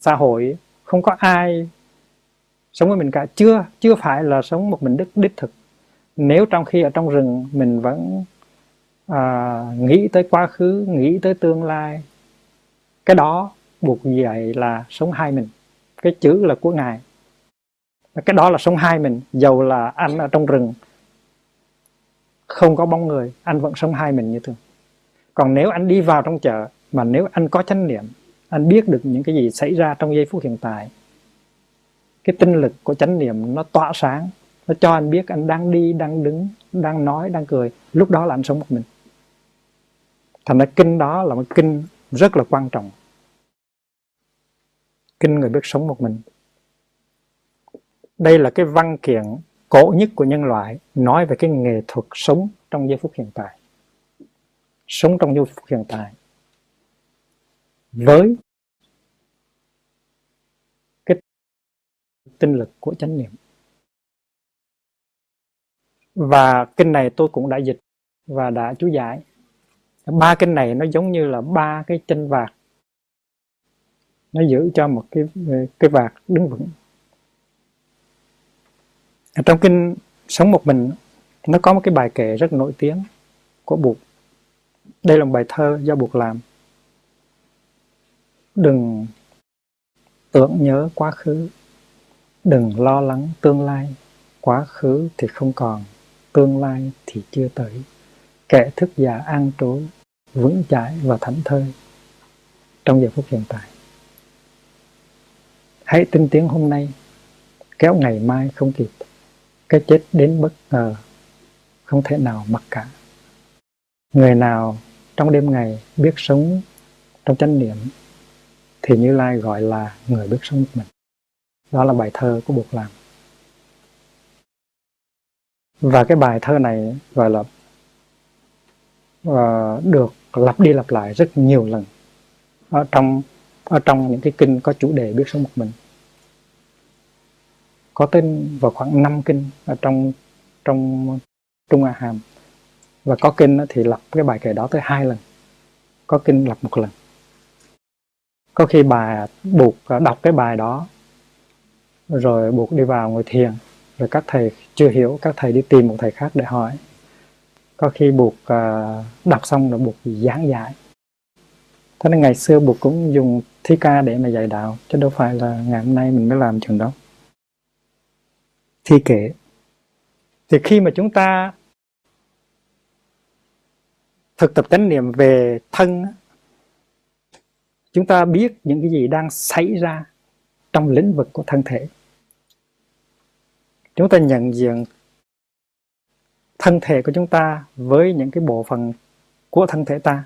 xã hội không có ai sống với mình cả. Chưa chưa phải là sống một mình đích đích thực. Nếu trong khi ở trong rừng mình vẫn à, nghĩ tới quá khứ nghĩ tới tương lai cái đó buộc dạy là sống hai mình. Cái chữ là của ngài. Cái đó là sống hai mình dầu là anh ở trong rừng không có bóng người, anh vẫn sống hai mình như thường. Còn nếu anh đi vào trong chợ, mà nếu anh có chánh niệm, anh biết được những cái gì xảy ra trong giây phút hiện tại, cái tinh lực của chánh niệm nó tỏa sáng, nó cho anh biết anh đang đi, đang đứng, đang nói, đang cười. Lúc đó là anh sống một mình. Thành ra kinh đó là một kinh rất là quan trọng. Kinh người biết sống một mình. Đây là cái văn kiện cổ nhất của nhân loại nói về cái nghệ thuật sống trong giây phút hiện tại. Sống trong giây phút hiện tại. Với cái tinh lực của chánh niệm. Và kinh này tôi cũng đã dịch và đã chú giải. Ba kinh này nó giống như là ba cái chân vạc. Nó giữ cho một cái cái vạc đứng vững ở trong kinh sống một mình, nó có một cái bài kể rất nổi tiếng của buộc. Đây là một bài thơ do buộc làm. Đừng tưởng nhớ quá khứ, đừng lo lắng tương lai. Quá khứ thì không còn, tương lai thì chưa tới. Kẻ thức già an trú vững chãi và thảnh thơi. Trong giờ phút hiện tại, hãy tin tiếng hôm nay, kéo ngày mai không kịp cái chết đến bất ngờ không thể nào mặc cả. Người nào trong đêm ngày biết sống trong chánh niệm thì như lai gọi là người biết sống một mình. Đó là bài thơ của buộc làm và cái bài thơ này gọi là uh, được lặp đi lặp lại rất nhiều lần ở trong ở trong những cái kinh có chủ đề biết sống một mình có tên vào khoảng 5 kinh ở trong trong trung a hàm. Và có kinh thì lặp cái bài kệ đó tới hai lần. Có kinh lặp một lần. Có khi bà buộc à, đọc cái bài đó, rồi buộc đi vào ngồi thiền, rồi các thầy chưa hiểu, các thầy đi tìm một thầy khác để hỏi. Có khi buộc à, đọc xong rồi buộc giảng giải thế nên ngày xưa buộc cũng dùng thi ca để mà dạy đạo, chứ đâu phải là ngày hôm nay mình mới làm trường đó thi kể. Thì khi mà chúng ta thực tập chánh niệm về thân chúng ta biết những cái gì đang xảy ra trong lĩnh vực của thân thể. Chúng ta nhận diện thân thể của chúng ta với những cái bộ phận của thân thể ta.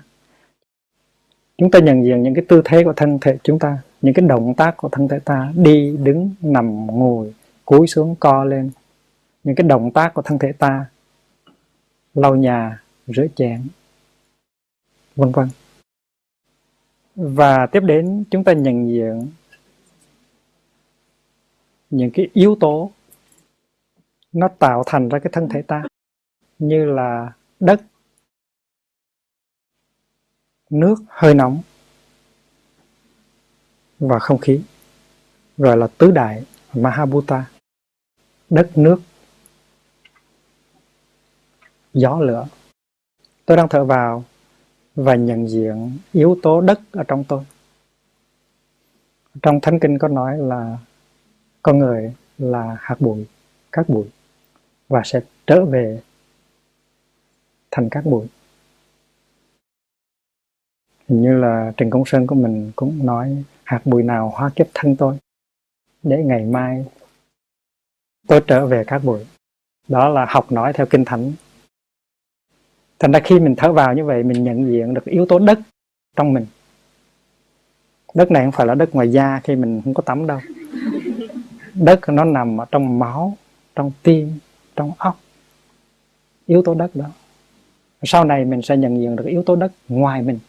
Chúng ta nhận diện những cái tư thế của thân thể chúng ta, những cái động tác của thân thể ta, đi đứng, nằm, ngồi cúi xuống co lên. Những cái động tác của thân thể ta, lau nhà, rửa chén, vân vân. Và tiếp đến chúng ta nhận diện những cái yếu tố nó tạo thành ra cái thân thể ta, như là đất, nước, hơi nóng và không khí, gọi là tứ đại Mahabhuta đất nước. Gió lửa. Tôi đang thở vào và nhận diện yếu tố đất ở trong tôi. Trong thánh kinh có nói là con người là hạt bụi các bụi và sẽ trở về thành các bụi. Hình như là trình Công Sơn của mình cũng nói, hạt bụi nào hóa kiếp thân tôi để ngày mai tôi trở về các buổi. Đó là học nói theo kinh thánh. Thành ra khi mình thở vào như vậy, mình nhận diện được yếu tố đất trong mình. Đất này không phải là đất ngoài da khi mình không có tắm đâu. Đất nó nằm ở trong máu, trong tim, trong óc. Yếu tố đất đó. Sau này mình sẽ nhận diện được yếu tố đất ngoài mình.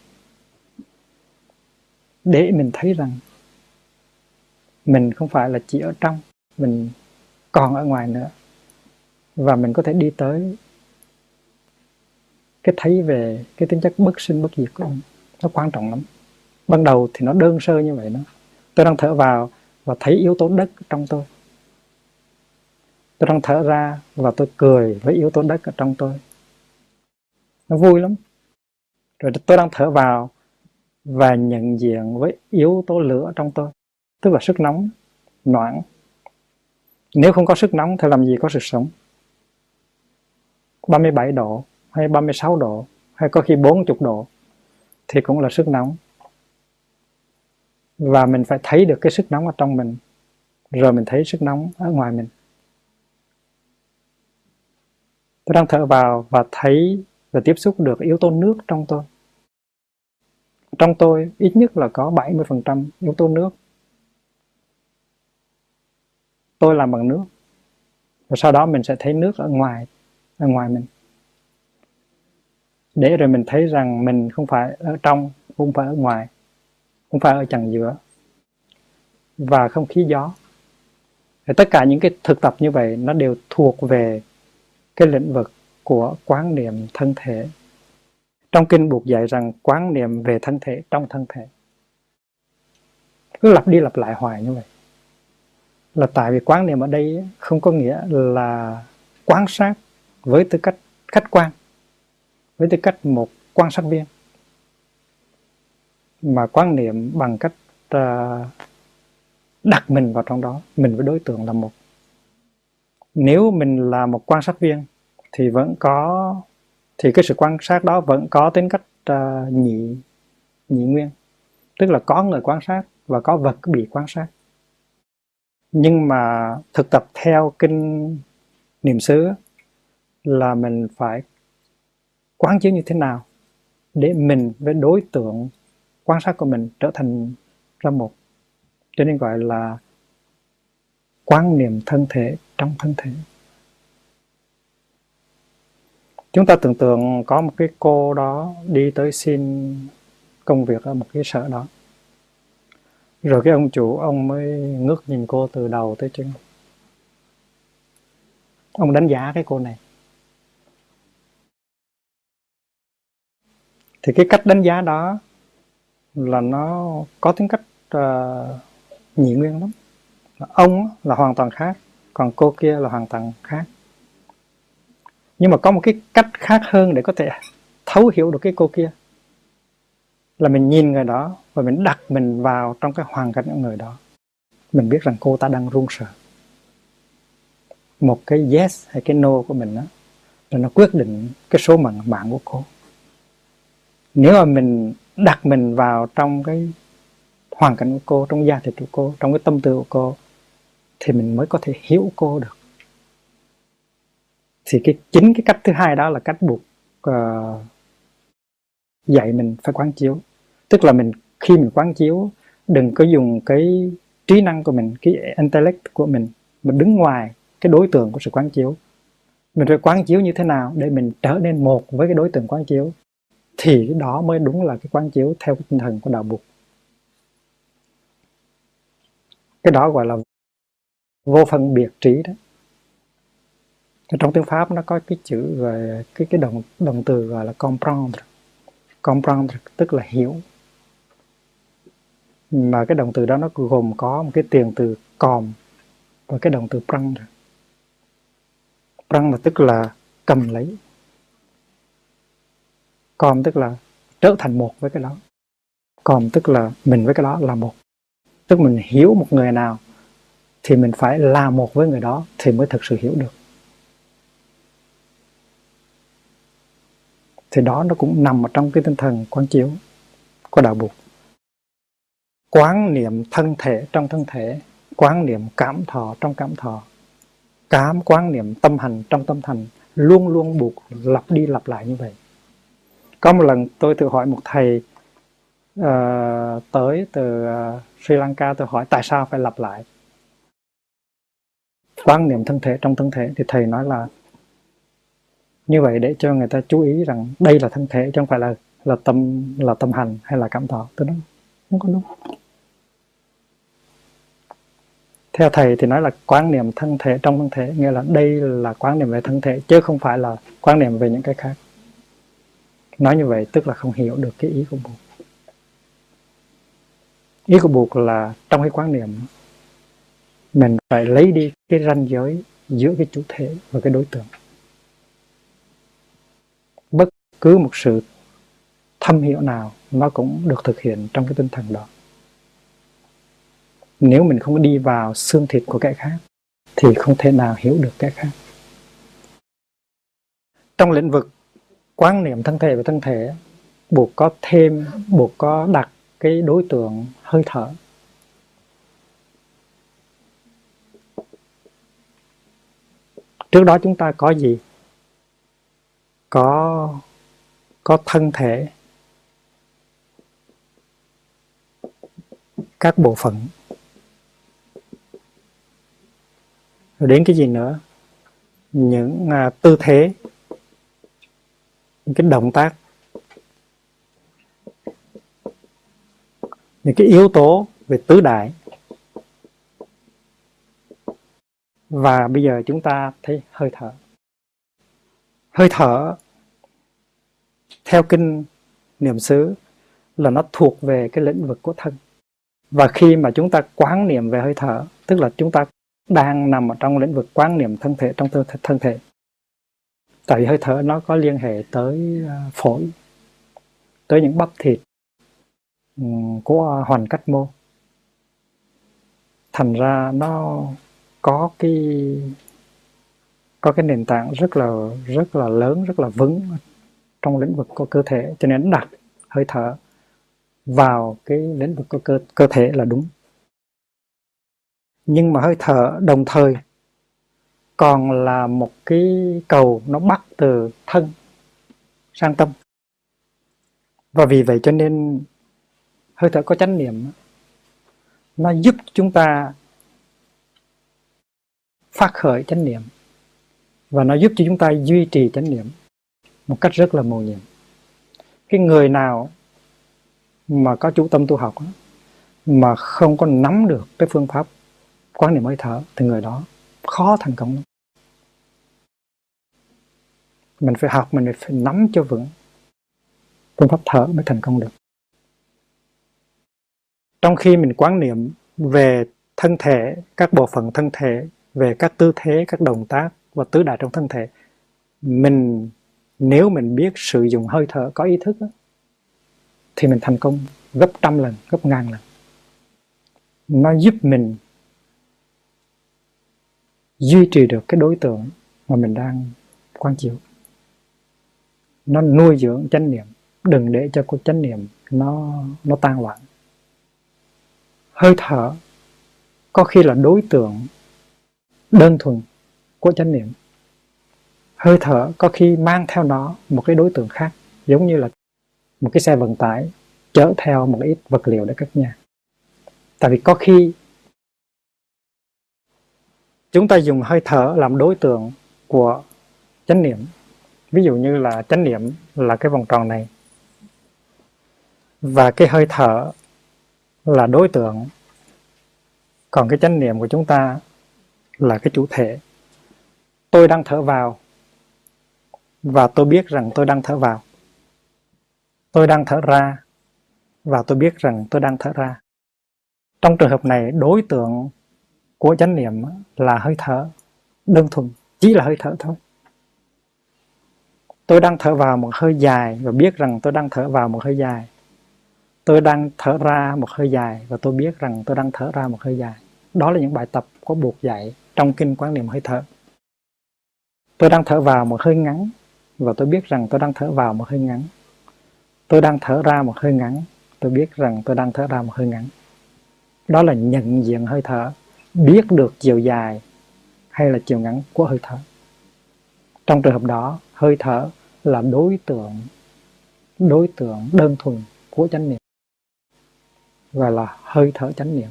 Để mình thấy rằng mình không phải là chỉ ở trong, mình còn ở ngoài nữa. Và mình có thể đi tới cái thấy về cái tính chất bất sinh bất diệt của ông. Nó quan trọng lắm. Ban đầu thì nó đơn sơ như vậy đó. Tôi đang thở vào và thấy yếu tố đất trong tôi. Tôi đang thở ra và tôi cười với yếu tố đất ở trong tôi. Nó vui lắm. Rồi tôi đang thở vào và nhận diện với yếu tố lửa trong tôi. Tức là sức nóng, noãn nếu không có sức nóng thì làm gì có sự sống? 37 độ hay 36 độ hay có khi 40 độ thì cũng là sức nóng. Và mình phải thấy được cái sức nóng ở trong mình, rồi mình thấy sức nóng ở ngoài mình. Tôi đang thở vào và thấy và tiếp xúc được yếu tố nước trong tôi. Trong tôi ít nhất là có 70% yếu tố nước tôi làm bằng nước. Và sau đó mình sẽ thấy nước ở ngoài ở ngoài mình. Để rồi mình thấy rằng mình không phải ở trong, không phải ở ngoài, không phải ở chằng giữa. Và không khí gió. Thì tất cả những cái thực tập như vậy nó đều thuộc về cái lĩnh vực của quán niệm thân thể. Trong kinh buộc dạy rằng quán niệm về thân thể trong thân thể. Cứ lặp đi lặp lại hoài như vậy là tại vì quán niệm ở đây không có nghĩa là quan sát với tư cách khách quan với tư cách một quan sát viên. Mà quan niệm bằng cách uh, đặt mình vào trong đó mình với đối tượng là một. Nếu mình là một quan sát viên thì vẫn có thì cái sự quan sát đó vẫn có tính cách uh, nhị nhị nguyên. Tức là có người quan sát và có vật bị quan sát nhưng mà thực tập theo kinh niệm xứ là mình phải quán chiếu như thế nào để mình với đối tượng quan sát của mình trở thành ra một. Cho nên gọi là quan niệm thân thể trong thân thể. Chúng ta tưởng tượng có một cái cô đó đi tới xin công việc ở một cái sở đó rồi cái ông chủ ông mới ngước nhìn cô từ đầu tới chân. Ông đánh giá cái cô này. Thì cái cách đánh giá đó là nó có tính cách uh, nhị nguyên lắm. Ông là hoàn toàn khác còn cô kia là hoàn toàn khác. Nhưng mà có một cái cách khác hơn để có thể thấu hiểu được cái cô kia. Là mình nhìn người đó và mình đặt mình vào trong cái hoàn cảnh của người đó. Mình biết rằng cô ta đang run sợ. Một cái yes hay cái no của mình đó là nó quyết định cái số mệnh mạng của cô. Nếu mà mình đặt mình vào trong cái hoàn cảnh của cô trong gia thịt của cô trong cái tâm tư của cô thì mình mới có thể hiểu cô được. Thì cái chính cái cách thứ hai đó là cách buộc uh, dạy mình phải quán chiếu. Tức là mình khi mình quán chiếu, đừng có dùng cái trí năng của mình, cái intellect của mình mình đứng ngoài cái đối tượng của sự quán chiếu. Mình phải quán chiếu như thế nào để mình trở nên một với cái đối tượng quán chiếu? Thì đó mới đúng là cái quán chiếu theo cái tinh thần của đạo Bụt. Cái đó gọi là vô phân biệt trí đó. Trong tiếng Pháp nó có cái chữ về cái cái động động từ gọi là comprendre. Comprendre tức là hiểu mà cái động từ đó nó gồm có một cái tiền từ còm và cái động từ prang prang là tức là cầm lấy. Com tức là trở thành một với cái đó. Com tức là mình với cái đó là một. Tức mình hiểu một người nào thì mình phải là một với người đó thì mới thực sự hiểu được. Thì đó nó cũng nằm ở trong cái tinh thần quán chiếu của đạo buộc quán niệm thân thể trong thân thể quán niệm cảm thọ trong cảm thọ cảm quán niệm tâm hành trong tâm thành luôn luôn buộc lặp đi lặp lại như vậy. Có một lần tôi tự hỏi một thầy uh, tới từ uh, Sri Lanka tôi hỏi tại sao phải lặp lại. Quán niệm thân thể trong thân thể thì thầy nói là như vậy để cho người ta chú ý rằng đây là thân thể chứ không phải là là tâm là tâm hành hay là cảm thọ. Tôi nói không có đúng theo thầy thì nói là quan niệm thân thể trong thân thể, nghĩa là đây là quan niệm về thân thể, chứ không phải là quan niệm về những cái khác. Nói như vậy tức là không hiểu được cái ý của buộc ý của buộc là trong cái quan niệm, mình phải lấy đi cái ranh giới giữa cái chủ thể và cái đối tượng. Bất cứ một sự thâm hiểu nào nó cũng được thực hiện trong cái tinh thần đó nếu mình không đi vào xương thịt của kẻ khác, thì không thể nào hiểu được kẻ khác. Trong lĩnh vực quan niệm thân thể và thân thể, buộc có thêm, buộc có đặt cái đối tượng hơi thở. Trước đó chúng ta có gì? Có có thân thể, các bộ phận. Rồi đến cái gì nữa? Những à, tư thế. Những cái động tác. Những cái yếu tố về tứ đại. Và bây giờ chúng ta thấy hơi thở. Hơi thở theo kinh niệm xứ là nó thuộc về cái lĩnh vực của thân. Và khi mà chúng ta quán niệm về hơi thở tức là chúng ta đang nằm ở trong lĩnh vực quan niệm thân thể trong thân thể. Tại vì hơi thở nó có liên hệ tới ờ, phổi tới những bắp thịt ừ, của hoàn cách mô. Thành ra nó có cái có cái nền tảng rất là rất là lớn rất là vững trong lĩnh vực của cơ thể. Cho nên đặt hơi thở vào cái lĩnh vực của cơ, cơ thể là đúng nhưng mà hơi thở, đồng thời còn là một cái cầu nó bắt từ thân sang tâm. Và vì vậy cho nên hơi thở có chánh niệm, nó giúp chúng ta phát khởi chánh niệm và nó giúp cho chúng ta duy trì chánh niệm một cách rất là mầu nhiệm. Cái người nào mà có chủ tâm tu học mà không có nắm được cái phương pháp quán niệm hơi thở thì người đó, khó thành công lắm. Mình phải học, mình phải nắm cho vững phương pháp thở mới thành công được. Trong khi mình quán niệm về thân thể, các bộ phận thân thể, về các tư thế, các động tác và tứ đại trong thân thể, mình, nếu mình biết sử dụng hơi thở có ý thức thì mình thành công gấp trăm lần, gấp ngàn lần. Nó giúp mình duy trì được cái đối tượng mà mình đang quan chiếu. Nó nuôi dưỡng chánh niệm, đừng để cho cái chánh niệm nó nó tan loạn. Hơi thở, có khi là đối tượng đơn thuần của chánh niệm. Hơi thở có khi mang theo nó một cái đối tượng khác, giống như là một cái xe vận tải chở theo một ít vật liệu để cất nhà. Tại vì có khi chúng ta dùng hơi thở làm đối tượng của chánh niệm. Ví dụ như là chánh niệm là cái vòng tròn này. Và cái hơi thở là đối tượng. Còn cái chánh niệm của chúng ta là cái chủ thể. Tôi đang thở vào. Và tôi biết rằng tôi đang thở vào. Tôi đang thở ra. Và tôi biết rằng tôi đang thở ra. Trong trường hợp này, đối tượng của chánh niệm là hơi thở. Đơn thuần, chỉ là hơi thở thôi. Tôi đang thở vào một hơi dài và biết rằng tôi đang thở vào một hơi dài. Tôi đang thở ra một hơi dài và tôi biết rằng tôi đang thở ra một hơi dài. Đó là những bài tập có buộc dạy trong kinh quán niệm hơi thở. Tôi đang thở vào một hơi ngắn và tôi biết rằng tôi đang thở vào một hơi ngắn. Tôi đang thở ra một hơi ngắn, tôi biết rằng tôi đang thở ra một hơi ngắn. Đó là nhận diện hơi thở biết được chiều dài hay là chiều ngắn của hơi thở. Trong trường hợp đó, hơi thở là đối tượng đối tượng đơn thuần của chánh niệm gọi là hơi thở chánh niệm.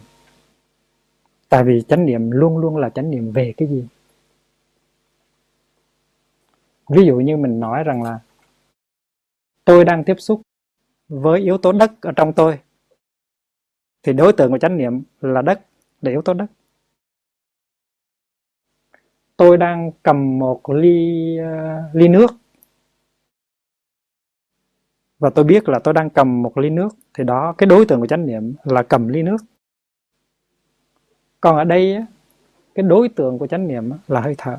Tại vì chánh niệm luôn luôn là chánh niệm về cái gì? Ví dụ như mình nói rằng là tôi đang tiếp xúc với yếu tố đất ở trong tôi, thì đối tượng của chánh niệm là đất là yếu tố đất tôi đang cầm một ly uh, ly nước. Và tôi biết là tôi đang cầm một ly nước. Thì đó cái đối tượng của chánh niệm là cầm ly nước. Còn ở đây cái đối tượng của chánh niệm là hơi thở.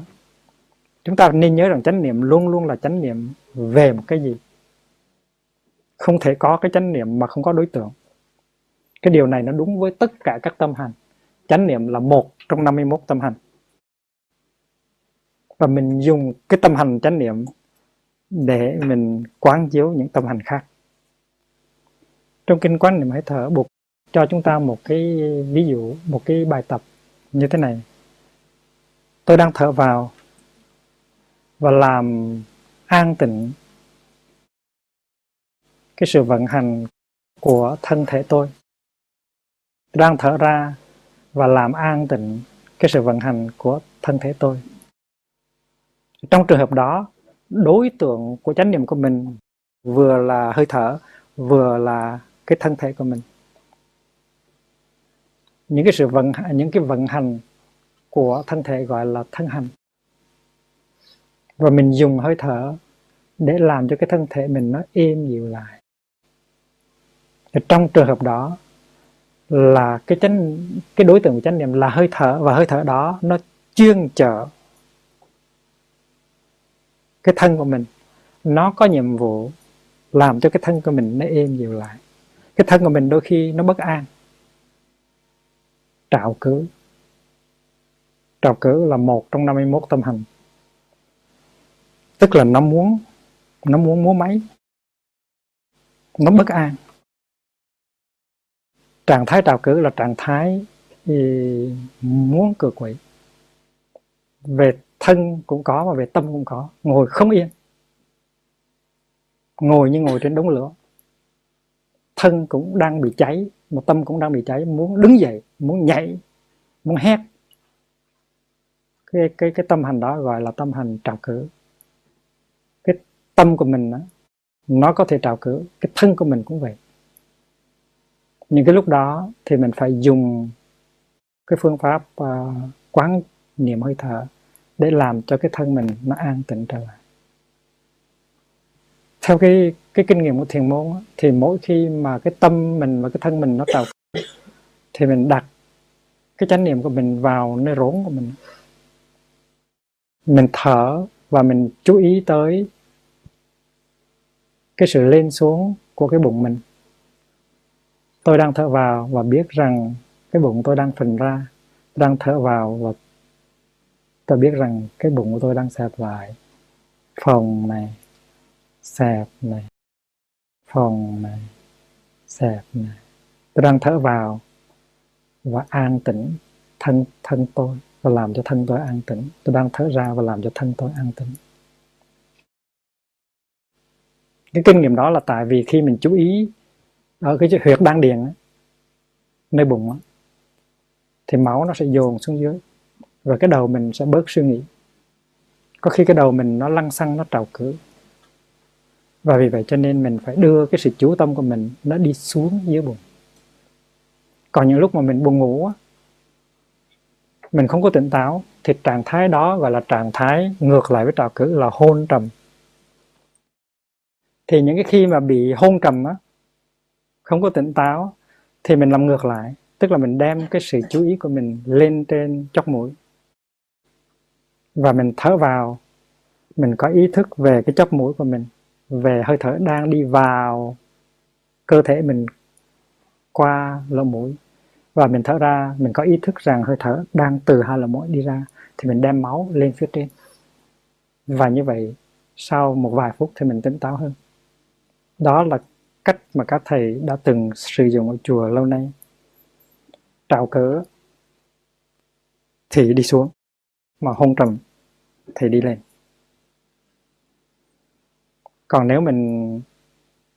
Chúng ta nên nhớ rằng chánh niệm luôn luôn là chánh niệm về một cái gì? Không thể có cái chánh niệm mà không có đối tượng. Cái điều này nó đúng với tất cả các tâm hành. Chánh niệm là một trong 51 tâm hành và mình dùng cái tâm hành chánh niệm để mình quán chiếu những tâm hành khác. Trong kinh quán niệm hơi thở buộc cho chúng ta một cái ví dụ, một cái bài tập như thế này. Tôi đang thở vào và làm an tịnh cái sự vận hành của thân thể tôi đang thở ra và làm an tịnh cái sự vận hành của thân thể tôi trong trường hợp đó, đối tượng của chánh niệm của mình vừa là hơi thở, vừa là cái thân thể của mình. Những cái sự vận những cái vận hành của thân thể gọi là thân hành. Và mình dùng hơi thở để làm cho cái thân thể mình nó êm dịu lại. Thì trong trường hợp đó là cái chánh, cái đối tượng của chánh niệm là hơi thở và hơi thở đó nó chuyên chở cái thân của mình. Nó có nhiệm vụ làm cho cái thân của mình nó êm dịu lại. Cái thân của mình đôi khi nó bất an. Trạo cử trạo cử là một trong 51 tâm hành tức là nó muốn nó muốn múa máy. Nó bất an. Trạng thái trào cử là trạng thái muốn cược quỷ. Về thân cũng có và về tâm cũng có. Ngồi không yên. Ngồi như ngồi trên đống lửa. Thân cũng đang bị cháy mà tâm cũng đang bị cháy. Muốn đứng dậy muốn nhảy muốn hét. Cái cái cái tâm hành đó gọi là tâm hành trào cử. Cái tâm của mình đó, nó có thể trào cử. Cái thân của mình cũng vậy. Những cái lúc đó thì mình phải dùng cái phương pháp uh, quán niệm hơi thở để làm cho cái thân mình nó an tịnh trở lại. Theo cái cái kinh nghiệm của thiền môn thì mỗi khi mà cái tâm mình và cái thân mình nó tạo thì mình đặt cái chánh niệm của mình vào nơi rốn của mình. Mình thở và mình chú ý tới cái sự lên xuống của cái bụng mình. Tôi đang thở vào và biết rằng cái bụng tôi đang phình ra, đang thở vào và tôi biết rằng cái bụng của tôi đang xẹp lại. Phòng này, xẹp này. Phòng này, xẹp này. Tôi đang thở vào và an tĩnh. Thân thân tôi, và làm cho thân tôi an tĩnh. Tôi đang thở ra và làm cho thân tôi an tĩnh. Cái kinh nghiệm đó là tại vì khi mình chú ý ở cái huyệt đan điền nơi bụng thì máu nó sẽ dồn xuống dưới và cái đầu mình sẽ bớt suy nghĩ. Có khi cái đầu mình nó lăn xăng, nó trào cử. Và vì vậy cho nên mình phải đưa cái sự chú tâm của mình nó đi xuống dưới bụng. Còn những lúc mà mình buồn ngủ mình không có tỉnh táo, thì trạng thái đó gọi là trạng thái ngược lại với trào cử, là hôn trầm. Thì những cái khi mà bị hôn trầm á, không có tỉnh táo, thì mình làm ngược lại. Tức là mình đem cái sự chú ý của mình lên trên chóp mũi và mình thở vào. Mình có ý thức về cái chóp mũi của mình, về hơi thở đang đi vào cơ thể mình qua lỗ mũi. Và mình thở ra, mình có ý thức rằng hơi thở đang từ hai lỗ mũi đi ra, thì mình đem máu lên phía trên. Và như vậy, sau một vài phút thì mình tỉnh táo hơn. Đó là cách mà các thầy đã từng sử dụng ở chùa lâu nay. Trào cỡ thì đi xuống mà hôn trầm thì đi lên. Còn nếu mình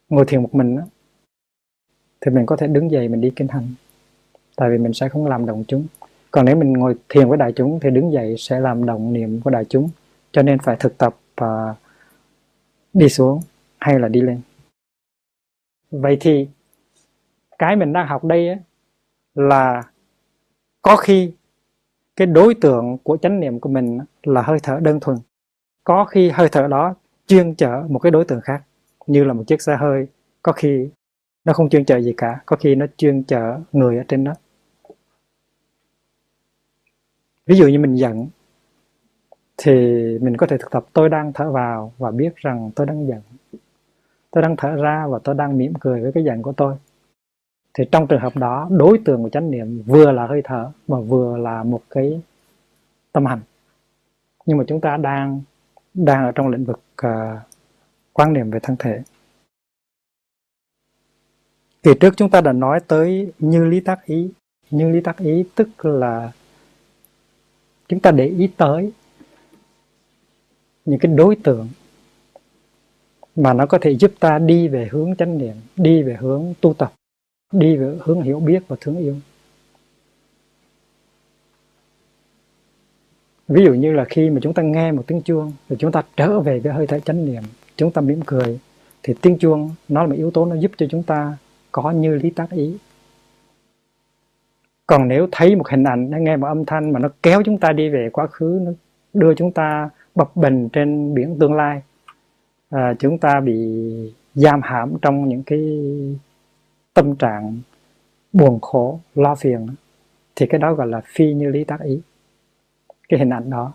ngồi thiền một mình á, thì mình có thể đứng dậy mình đi kinh hành tại vì mình sẽ không làm động chúng. Còn nếu mình ngồi thiền với đại chúng thì đứng dậy sẽ làm động niệm của đại chúng cho nên phải thực tập và đi xuống hay là đi lên. Vậy thì cái mình đang học đây là có khi cái đối tượng của chánh niệm của mình là hơi thở đơn thuần. Có khi hơi thở đó chuyên chở một cái đối tượng khác, như là một chiếc xe hơi. Có khi nó không chuyên chở gì cả, có khi nó chuyên chở người ở trên đó. Ví dụ như mình giận, thì mình có thể thực tập tôi đang thở vào và biết rằng tôi đang giận. Tôi đang thở ra và tôi đang mỉm cười với cái giận của tôi thì trong trường hợp đó đối tượng của chánh niệm vừa là hơi thở mà vừa là một cái tâm hành. Nhưng mà chúng ta đang đang ở trong lĩnh vực uh, quan niệm về thân thể. Kỳ trước chúng ta đã nói tới như lý tác ý. Như lý tác ý tức là chúng ta để ý tới những cái đối tượng mà nó có thể giúp ta đi về hướng chánh niệm đi về hướng tu tập đi về hướng hiểu biết và thương yêu. Ví dụ như là khi mà chúng ta nghe một tiếng chuông thì chúng ta trở về cái hơi thở chánh niệm chúng ta mỉm cười thì tiếng chuông nó là một yếu tố nó giúp cho chúng ta có như lý tác ý. Còn nếu thấy một hình ảnh nghe một âm thanh mà nó kéo chúng ta đi về quá khứ nó đưa chúng ta bập bình trên biển tương lai à, chúng ta bị giam hãm trong những cái tâm trạng buồn khổ, lo phiền thì cái đó gọi là phi như lý tác ý. Cái hình ảnh đó.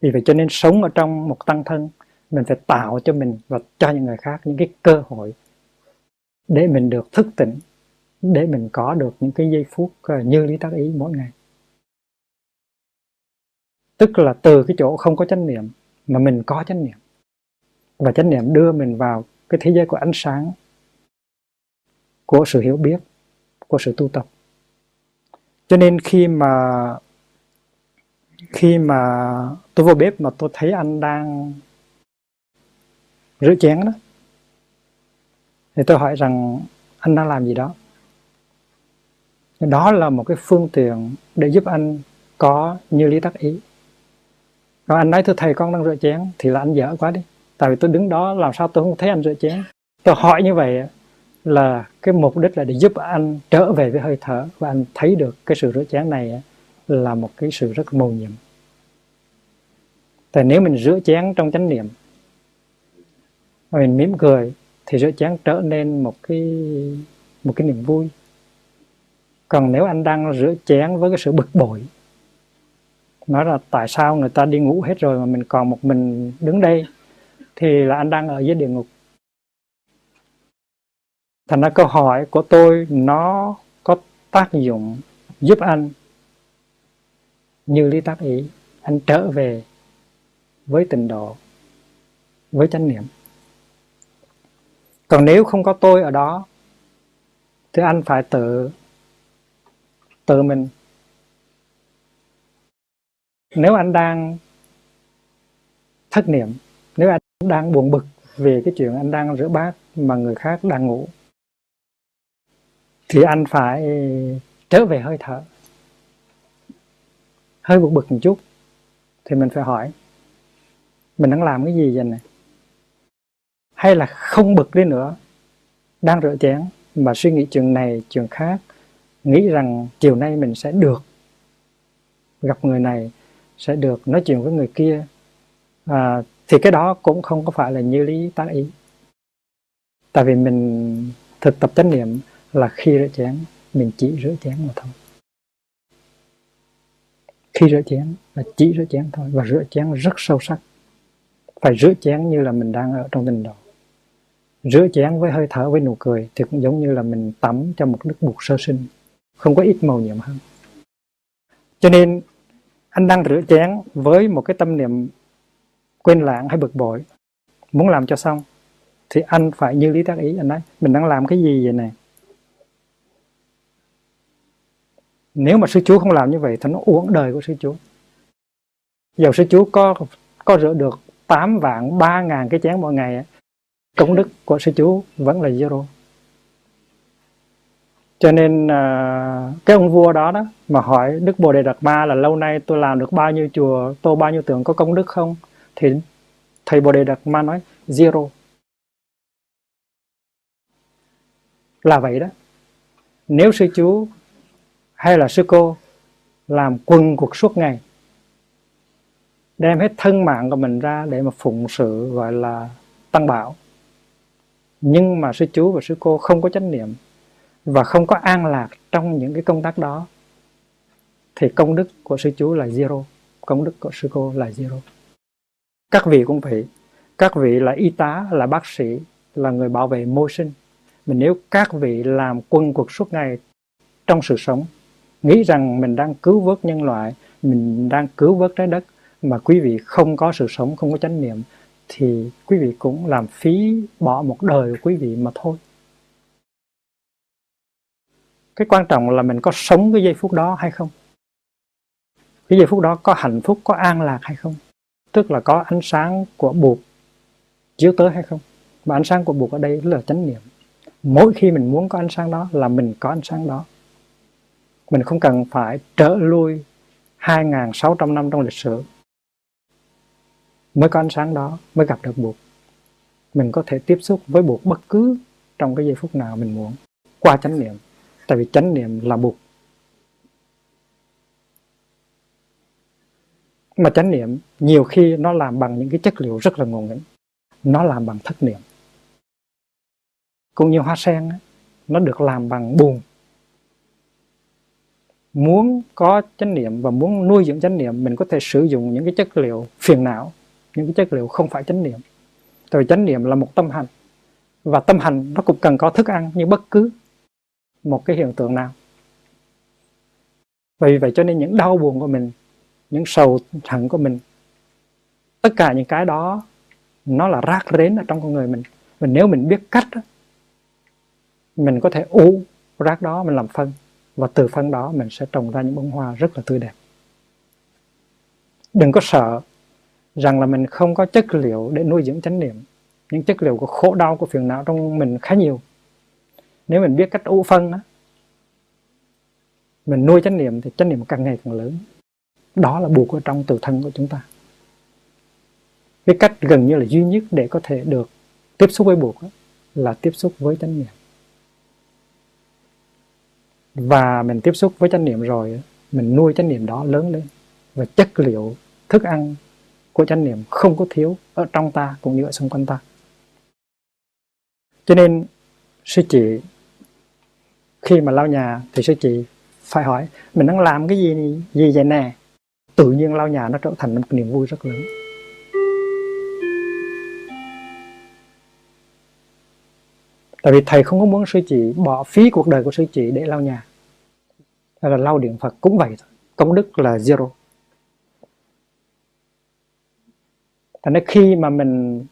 Vì vậy cho nên sống ở trong một tăng thân, mình phải tạo cho mình và cho những người khác những cái cơ hội để mình được thức tỉnh, để mình có được những cái giây phút ờ, như lý tác ý mỗi ngày. Tức là từ cái chỗ không có chánh niệm mà mình có chánh niệm. Và chánh niệm đưa mình vào cái thế giới của ánh sáng của sự hiểu biết của sự tu tập. Cho nên khi mà khi mà tôi vô bếp mà tôi thấy anh đang rửa chén đó, thì tôi hỏi rằng anh đang làm gì đó? Đó là một cái phương tiện để giúp anh có như lý tắc ý. Còn anh nói, thưa thầy, con đang rửa chén. Thì là anh dở quá đi. Tại vì tôi đứng đó, làm sao tôi không thấy anh rửa chén? Tôi hỏi như vậy là cái mục đích là để giúp anh trở về với hơi thở. Và anh thấy được cái sự rửa chén này là một cái sự rất mầu nhiệm. Tại nếu mình rửa chén trong chánh niệm và mình mỉm cười, thì rửa chén trở nên một cái một cái niềm vui. Còn nếu anh đang rửa chén với cái sự bực bội, nói là tại sao người ta đi ngủ hết rồi mà mình còn một mình đứng đây, thì là anh đang ở dưới địa ngục thành ra câu hỏi của tôi nó có tác dụng giúp anh như lý tác ý. Anh trở về với tình độ, với chánh niệm. Còn nếu không có tôi ở đó, thì anh phải tự tự mình. Nếu anh đang thất niệm, nếu anh đang buồn bực về cái chuyện anh đang rửa bát mà người khác đang ngủ thì anh phải trở về hơi thở. Hơi buộc bực một chút. Thì mình phải hỏi mình đang làm cái gì vậy này? Hay là không bực đi nữa đang rửa chén mà suy nghĩ chuyện này chuyện khác nghĩ rằng chiều nay mình sẽ được gặp người này sẽ được nói chuyện với người kia. À, thì cái đó cũng không có phải là như lý tác ý. Tại vì mình thực tập chánh niệm là khi rửa chén, mình chỉ rửa chén mà thôi. Khi rửa chén là chỉ rửa chén thôi và rửa chén rất sâu sắc. Phải rửa chén như là mình đang ở trong tình độ rửa chén với hơi thở với nụ cười thì cũng giống như là mình tắm cho một nước bụt sơ sinh, không có ít màu nhiệm hơn. Cho nên, anh đang rửa chén với một cái tâm niệm quên lãng hay bực bội. Muốn làm cho xong thì anh phải như lý tác ý, anh nói, mình đang làm cái gì vậy này? Nếu mà sư chú không làm như vậy thì nó uổng đời của sư chú dầu sư chú có có rửa được 8 vạn 3 ngàn cái chén mỗi ngày công đức của sư chú vẫn là zero. Cho nên à, cái ông vua đó đó mà hỏi đức bồ đề đạt ma là lâu nay tôi làm được bao nhiêu chùa, tô bao nhiêu tượng có công đức không? Thì thầy bồ đề đạt ma nói, zero. Là vậy đó. Nếu sư chú hay là sư cô làm quần cuộc suốt ngày, đem hết thân mạng của mình ra để mà phụng sự gọi là tăng bảo. Nhưng mà sư chú và sư cô không có chánh niệm và không có an lạc trong những cái công tác đó, thì công đức của sư chú là zero, công đức của sư cô là zero. Các vị cũng vậy, các vị là y tá, là bác sĩ, là người bảo vệ môi sinh. Mình nếu các vị làm quân cuộc suốt ngày trong sự sống nghĩ rằng mình đang cứu vớt nhân loại, mình đang cứu vớt trái đất, mà quý vị không có sự sống, không có chánh niệm, thì quý vị cũng làm phí bỏ một đời của quý vị mà thôi. Cái quan trọng là mình có sống cái giây phút đó hay không? Cái giây phút đó có hạnh phúc, có an lạc hay không? Tức là có ánh sáng của buộc chiếu tới hay không? Mà ánh sáng của buộc ở đây là chánh niệm. Mỗi khi mình muốn có ánh sáng đó là mình có ánh sáng đó mình không cần phải trở lui 2.600 năm trong lịch sử mới có ánh sáng đó, mới gặp được buộc. Mình có thể tiếp xúc với buộc bất cứ trong cái giây phút nào mình muốn, qua chánh niệm. Tại vì chánh niệm là buộc. Mà chánh niệm nhiều khi nó làm bằng những cái chất liệu rất là ngộ nghĩnh. Nó làm bằng thất niệm. Cũng như hoa sen nó được làm bằng buồn muốn có chánh niệm và muốn nuôi dưỡng chánh niệm, mình có thể sử dụng những cái chất liệu phiền não, những cái chất liệu không phải chánh niệm. Tại vì chánh niệm là một tâm hành, và tâm hành nó cũng cần có thức ăn như bất cứ một cái hiện tượng nào. Vì vậy cho nên những đau buồn của mình, những sầu hận của mình, tất cả những cái đó nó là rác rến ở trong con người mình. Và nếu mình biết cách mình có thể u rác đó, mình làm phân và từ phân đó mình sẽ trồng ra những bông hoa rất là tươi đẹp. Đừng có sợ rằng là mình không có chất liệu để nuôi dưỡng chánh niệm. Những chất liệu của khổ đau, của phiền não trong mình khá nhiều. Nếu mình biết cách ủ phân á, mình nuôi chánh niệm thì chánh niệm càng ngày càng lớn. Đó là buộc ở trong tự thân của chúng ta. Cái cách gần như là duy nhất để có thể được tiếp xúc với buộc là tiếp xúc với chánh niệm và mình tiếp xúc với chánh niệm rồi mình nuôi chánh niệm đó lớn lên. Và chất liệu thức ăn của chánh niệm không có thiếu ở trong ta cũng như ở xung quanh ta. Cho nên, sư chị, khi mà lau nhà thì sư chị phải hỏi, mình đang làm cái gì gì vậy nè? Tự nhiên lau nhà nó trở thành một niềm vui rất lớn. Tại vì thầy không có muốn sư chị bỏ phí cuộc đời của sư chị để lau nhà. Hay là lau điện phật cũng vậy thôi. Công đức là zero. Thành ra khi mà mình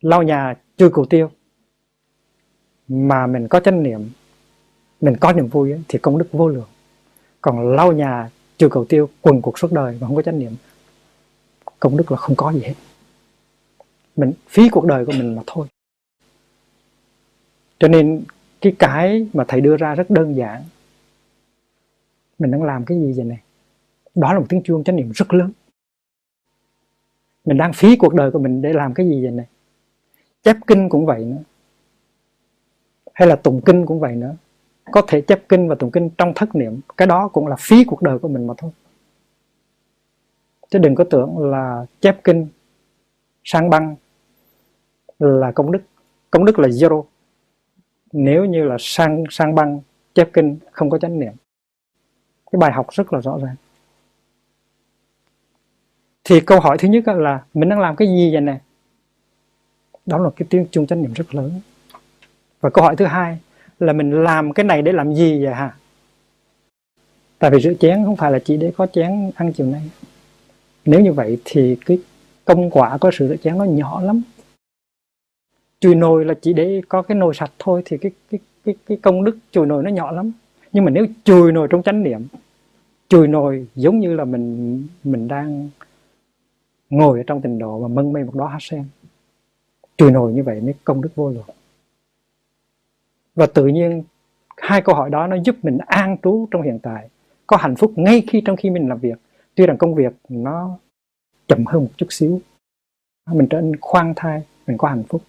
lau nhà chưa cầu tiêu mà mình có chánh niệm mình có niềm vui ấy, thì công đức vô lượng. Còn lau nhà chưa cầu tiêu quần cuộc suốt đời mà không có chánh niệm công đức là không có gì hết. Mình phí cuộc đời của mình mà thôi cho nên cái cái mà thầy đưa ra rất đơn giản. Mình đang làm cái gì vậy này? Đó là một tiếng chuông chánh niệm rất lớn. Mình đang phí cuộc đời của mình để làm cái gì vậy này? Chép kinh cũng vậy nữa. Hay là tụng kinh cũng vậy nữa. Có thể chép kinh và tụng kinh trong thất niệm. Cái đó cũng là phí cuộc đời của mình mà thôi. Chứ đừng có tưởng là chép kinh, sang băng là công đức. Công đức là zero nếu như là sang sang băng, chép kinh, không có chánh niệm. Cái bài học rất là rõ ràng. Thì câu hỏi thứ nhất là mình đang làm cái gì vậy nè? Đó là cái tiếng chung chánh niệm rất lớn. Và câu hỏi thứ hai là mình làm cái này để làm gì vậy hả? Tại vì rửa chén không phải là chỉ để có chén ăn chiều nay. Nếu như vậy thì cái công quả của sự rửa chén nó nhỏ lắm chùi nồi là chỉ để có cái nồi sạch thôi thì cái cái cái cái công đức chùi nồi nó nhỏ lắm. Nhưng mà nếu chùi nồi trong chánh niệm, chùi nồi giống như là mình mình đang ngồi ở trong tình độ mà mân mê một đó hát sen chùi nồi như vậy mới công đức vô lượng. Và tự nhiên hai câu hỏi đó nó giúp mình an trú trong hiện tại, có hạnh phúc ngay khi trong khi mình làm việc. Tuy rằng công việc nó chậm hơn một chút xíu, mình trở nên khoan thai, mình có hạnh phúc.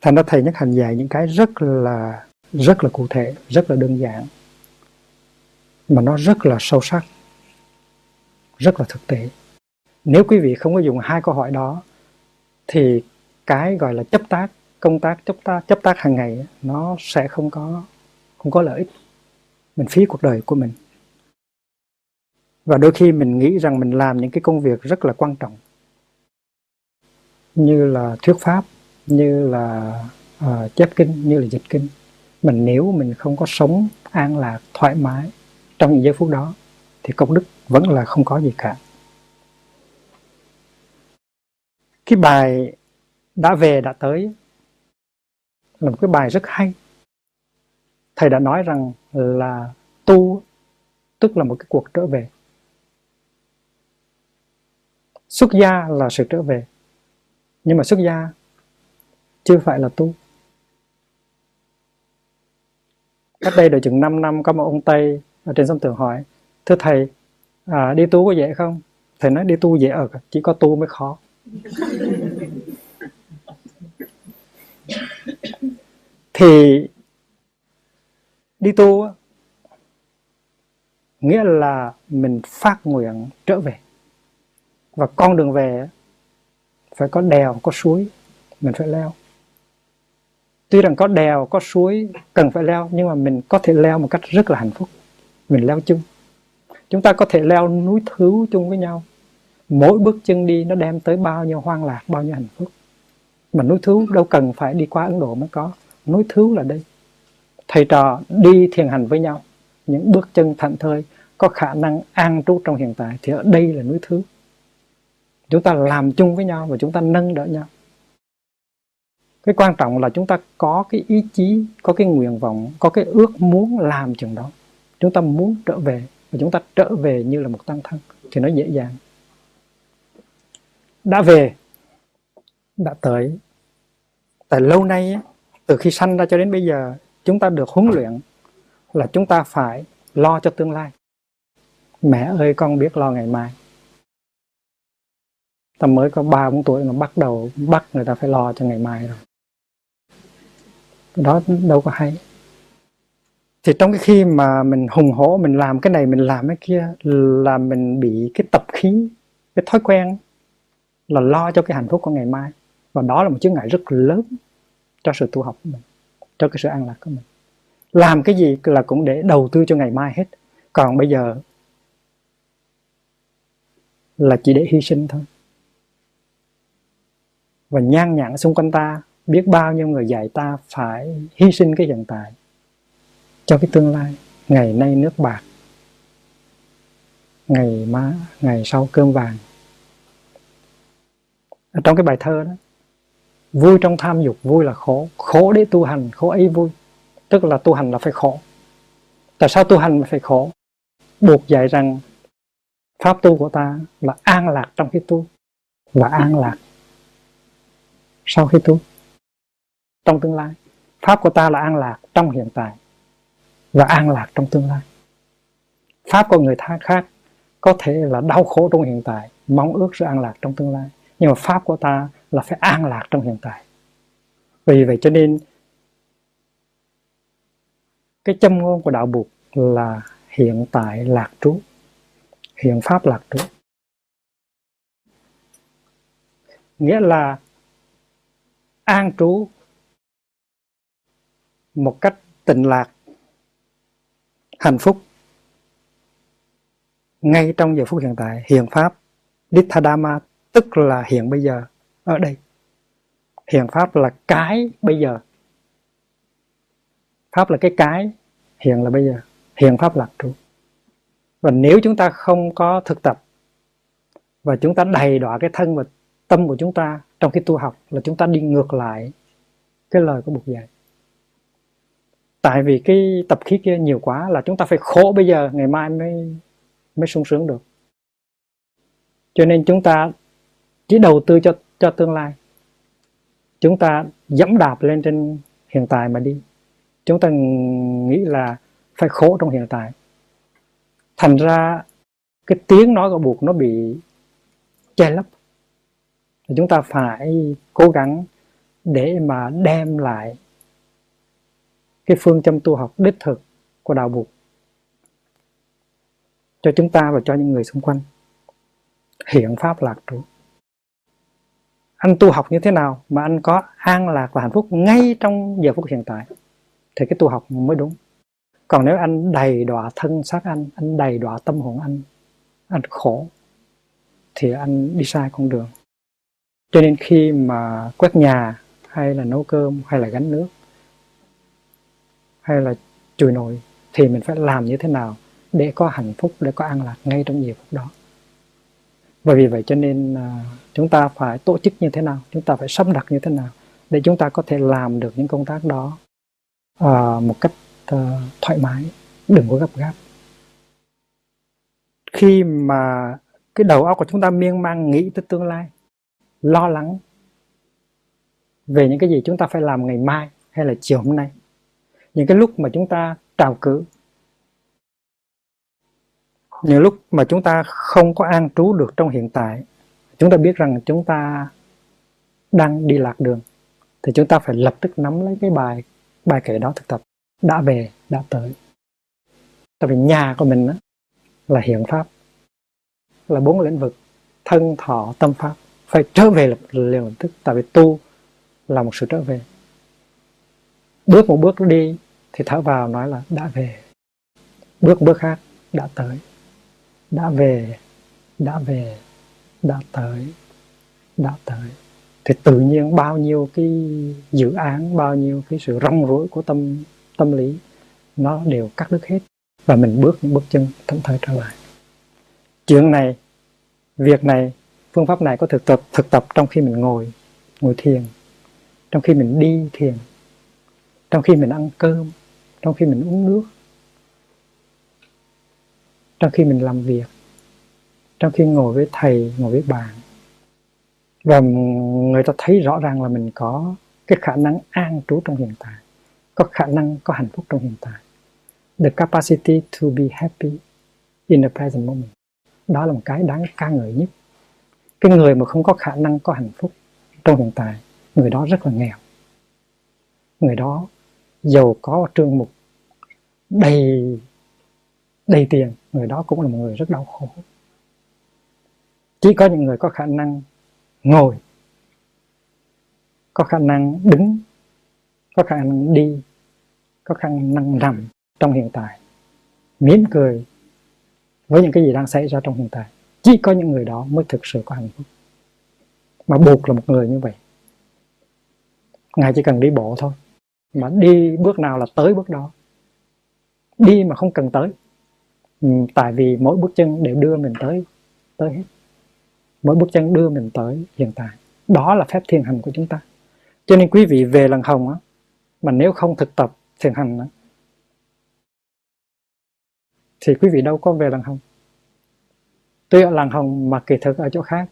Thành ra thầy nhất hành dạy những cái rất là rất là cụ thể, rất là đơn giản, mà nó rất là sâu sắc, rất là thực tế. Nếu quý vị không có dùng hai câu hỏi đó, thì cái gọi là chấp tác, công tác, chấp tác chấp tác hàng ngày nó sẽ không có không có lợi ích mình phí cuộc đời của mình. Và đôi khi mình nghĩ rằng mình làm những cái công việc rất là quan trọng, như là thuyết pháp như là uh, chép kinh như là dịch kinh mà nếu mình không có sống an lạc thoải mái trong những giây phút đó thì công đức vẫn là không có gì cả. Cái bài đã về đã tới là một cái bài rất hay. Thầy đã nói rằng là tu tức là một cái cuộc trở về. Xuất gia là sự trở về. Nhưng mà xuất gia chưa phải là tu cách đây được chừng 5 năm có một ông tây ở trên sông tường hỏi thưa thầy à, đi tu có dễ không? Thầy nói đi tu dễ ở chỉ có tu mới khó. Thì đi tu nghĩa là mình phát nguyện trở về. Và con đường về phải có đèo có suối mình phải leo tuy rằng có đèo, có suối cần phải leo, nhưng mà mình có thể leo một cách rất là hạnh phúc. Mình leo chung. Chúng ta có thể leo núi thứ chung với nhau. Mỗi bước chân đi nó đem tới bao nhiêu hoang lạc, bao nhiêu hạnh phúc. Mà núi thứ đâu cần phải đi qua ấn độ mới có. Núi thứ là đây. Thầy trò đi thiền hành với nhau. Những bước chân thảnh thơi có khả năng an trú trong hiện tại thì ở đây là núi thứ. Chúng ta làm chung với nhau và chúng ta nâng đỡ nhau cái quan trọng là chúng ta có cái ý chí, có cái nguyện vọng, có cái ước muốn làm chừng đó. Chúng ta muốn trở về và chúng ta trở về như là một tăng thân thì nó dễ dàng. Đã về, đã tới. Tại lâu nay từ khi sanh ra cho đến bây giờ, chúng ta được huấn luyện là chúng ta phải lo cho tương lai. Mẹ ơi, con biết lo ngày mai. Ta mới có ba bốn tuổi mà bắt đầu bắt người ta phải lo cho ngày mai rồi đó đâu có hay. Thì trong cái khi mà mình hùng hổ, mình làm cái này, mình làm cái kia, là mình bị cái tập khí, cái thói quen là lo cho cái hạnh phúc của ngày mai. Và đó là một chướng ngại rất lớn cho sự tu học của mình, cho cái sự an lạc của mình. Làm cái gì là cũng để đầu tư cho ngày mai hết. Còn bây giờ là chỉ để hy sinh thôi. Và nhan nhản xung quanh ta biết bao nhiêu người dạy ta phải hy sinh cái hiện tại cho cái tương lai. Ngày nay nước bạc, ngày má, ngày sau cơm vàng. Ở trong cái bài thơ đó, vui trong tham dục, vui là khổ. Khổ để tu hành, khổ ấy vui. Tức là tu hành là phải khổ. Tại sao tu hành phải khổ? Buộc dạy rằng pháp tu của ta là an lạc trong khi tu và an lạc sau khi tu trong tương lai. Pháp của ta là an lạc trong hiện tại và an lạc trong tương lai. Pháp của người tha khác có thể là đau khổ trong hiện tại, mong ước sự an lạc trong tương lai. Nhưng mà pháp của ta là phải an lạc trong hiện tại. Vì vậy cho nên cái châm ngôn của đạo Bụt là hiện tại lạc trú. Hiện pháp lạc trú. Nghĩa là an trú một cách tịnh lạc, hạnh phúc. Ngay trong giờ phút hiện tại hiện pháp Dithadama tức là hiện bây giờ, ở đây. Hiện pháp là cái bây giờ. Pháp là cái cái, hiện là bây giờ. Hiện pháp lạc trú và nếu chúng ta không có thực tập, và chúng ta đầy đọa cái thân và tâm của chúng ta trong khi tu học, là chúng ta đi ngược lại cái lời của Bụt dạy tại vì cái tập khí kia nhiều quá là chúng ta phải khổ bây giờ, ngày mai mới mới sung sướng được. Cho nên chúng ta chỉ đầu tư cho cho tương lai. Chúng ta dẫm đạp lên trên hiện tại mà đi. Chúng ta nghĩ là phải khổ trong hiện tại. Thành ra cái tiếng nói của buộc nó bị che lấp. Chúng ta phải cố gắng để mà đem lại cái phương châm tu học đích thực của đạo Bụt cho chúng ta và cho những người xung quanh. Hiện pháp lạc trú. Anh tu học như thế nào mà anh có an lạc và hạnh phúc ngay trong giờ phút hiện tại thì cái tu học mới đúng. Còn nếu anh đầy đọa thân xác anh anh đầy đọa tâm hồn anh anh khổ, thì anh đi sai con đường. Cho nên khi mà quét nhà, hay là nấu cơm, hay là gánh nước hay là chùi nồi thì mình phải làm như thế nào để có hạnh phúc để có an lạc ngay trong giờ phút đó. Và vì vậy cho nên à, chúng ta phải tổ chức như thế nào chúng ta phải sắp đặt như thế nào để chúng ta có thể làm được những công tác đó à, một cách à, thoải mái đừng có gấp gáp. Khi mà cái đầu óc của chúng ta miên man nghĩ tới tương lai lo lắng về những cái gì chúng ta phải làm ngày mai hay là chiều hôm nay những cái lúc mà chúng ta trào cử. Những lúc mà chúng ta không có an trú được trong hiện tại chúng ta biết rằng chúng ta đang đi lạc đường thì chúng ta phải lập tức nắm lấy cái bài bài kể đó thực tập. Đã về đã tới. Tại vì nhà của mình đó, là hiện pháp là bốn lĩnh vực thân thọ tâm pháp phải trở về lập liền tức. Tại vì tu là một sự trở về bước một bước đi thì thở vào nói là đã về. Bước một bước khác, đã tới. Đã về. Đã về. Đã tới. Đã tới. Thì tự nhiên bao nhiêu cái dự án, bao nhiêu cái sự rong rối của tâm tâm lý, nó đều cắt đứt hết. Và mình bước những bước chân thẫn thờ trở lại. Chuyện này, việc này, phương pháp này có thực tập thực tập trong khi mình ngồi ngồi thiền. Trong khi mình đi thiền trong khi mình ăn cơm, trong khi mình uống nước, trong khi mình làm việc, trong khi ngồi với thầy, ngồi với bạn. Và người ta thấy rõ ràng là mình có cái khả năng an trú trong hiện tại, có khả năng có hạnh phúc trong hiện tại. The capacity to be happy in the present moment. Đó là một cái đáng ca ngợi nhất. Cái người mà không có khả năng có hạnh phúc trong hiện tại, người đó rất là nghèo. Người đó giàu có trương mục đầy đầy tiền, người đó cũng là một người rất đau khổ. Chỉ có những người có khả năng ngồi, có khả năng đứng, có khả năng đi, có khả năng nằm trong hiện tại, mỉm cười với những cái gì đang xảy ra trong hiện tại. Chỉ có những người đó mới thực sự có hạnh phúc. Mà buộc là một người như vậy. Ngài chỉ cần đi bộ thôi mà đi bước nào là tới bước đó. Đi mà không cần tới. Ừ, tại vì mỗi bước chân đều đưa mình tới tới hết. Mỗi bước chân đưa mình tới hiện tại. Đó là phép thiền hành của chúng ta. Cho nên quý vị về lần hồng á, mà nếu không thực tập thiền hành á, thì quý vị đâu có về lần hồng. Tuy ở làng hồng mà kỳ thực ở chỗ khác.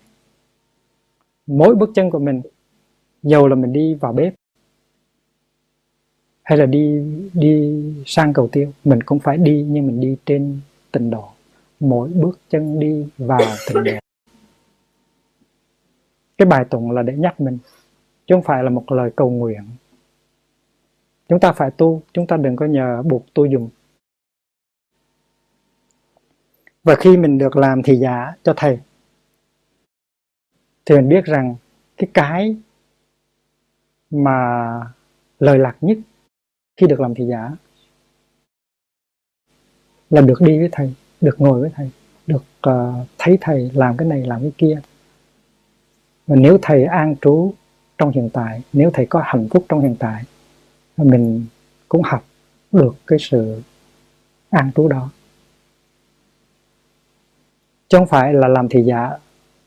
Mỗi bước chân của mình, dầu là mình đi vào bếp hay là đi đi sang cầu tiêu? Mình cũng phải đi, nhưng mình đi trên tịnh độ. Mỗi bước chân đi vào tịnh độ. Cái bài tụng là để nhắc mình, chứ không phải là một lời cầu nguyện. Chúng ta phải tu, chúng ta đừng có nhờ buộc tu dùng. Và khi mình được làm thì giả cho thầy. Thì mình biết rằng cái cái mà lời lạc nhất khi được làm thị giả là được đi với thầy được ngồi với thầy được uh, thấy thầy làm cái này làm cái kia. Và nếu thầy an trú trong hiện tại nếu thầy có hạnh phúc trong hiện tại mình cũng học được cái sự an trú đó. Chứ không phải là làm thị giả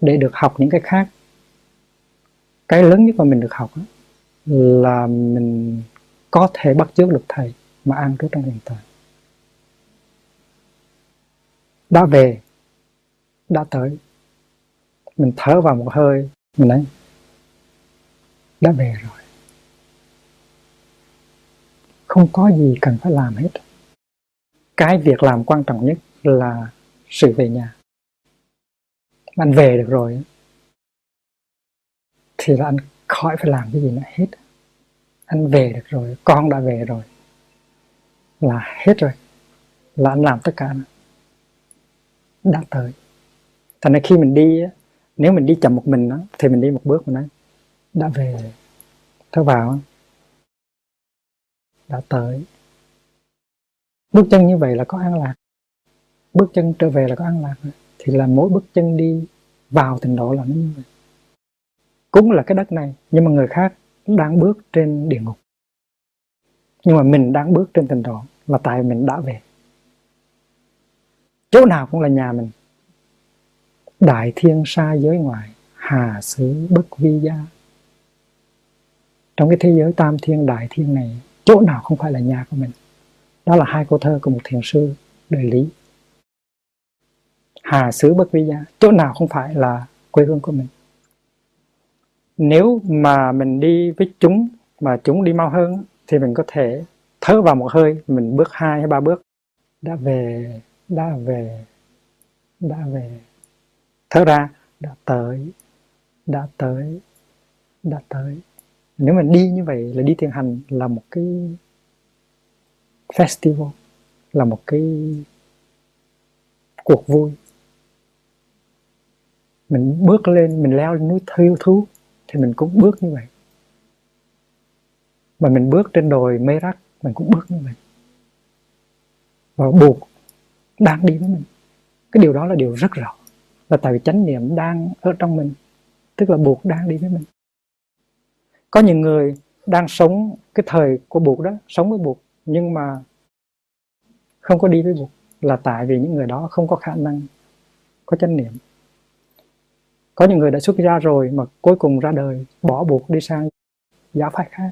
để được học những cái khác. Cái lớn nhất mà mình được học là mình có thể bắt chước được thầy mà an trú trong hiện tại. Đã về, đã tới. Mình thở vào một hơi, mình nói, đã về rồi. Không có gì cần phải làm hết. Cái việc làm quan trọng nhất là sự về nhà. Anh về được rồi thì là anh khỏi phải làm cái gì nữa hết anh về được rồi con đã về rồi. Là hết rồi. Là anh làm tất cả đã tới. Thành ra khi mình đi nếu mình đi chậm một mình đó, thì mình đi một bước mình nói đã về thở vào đã tới. Bước chân như vậy là có an lạc. Bước chân trở về là có an lạc thì là mỗi bước chân đi vào tình độ là nó như vậy. Cũng là cái đất này nhưng mà người khác đang bước trên địa ngục. Nhưng mà mình đang bước trên tình độ là tại mình đã về. Chỗ nào cũng là nhà mình. Đại thiên xa giới ngoài hà xứ bất vi gia. Trong cái thế giới tam thiên đại thiên này, chỗ nào không phải là nhà của mình? Đó là hai câu thơ của một thiền sư đời lý. Hà xứ bất vi gia, chỗ nào không phải là quê hương của mình? Nếu mà mình đi với chúng, mà chúng đi mau hơn, thì mình có thể thở vào một hơi, mình bước hai hay ba bước. Đã về đã về đã về. Thở ra, đã tới đã tới đã tới. Nếu mình đi như vậy là đi thiền hành là một cái festival, là một cái cuộc vui. Mình bước lên, mình leo lên núi thiêu thú thì mình cũng bước như vậy. Mà mình bước trên đồi mê rắc mình cũng bước như vậy. Và buộc đang đi với mình. Cái điều đó là điều rất rõ. Là tại vì chánh niệm đang ở trong mình. Tức là buộc đang đi với mình. Có những người đang sống cái thời của buộc đó, sống với buộc, nhưng mà không có đi với buộc. Là tại vì những người đó không có khả năng, có chánh niệm có những người đã xuất gia rồi mà cuối cùng ra đời, bỏ buộc đi sang giáo phái khác.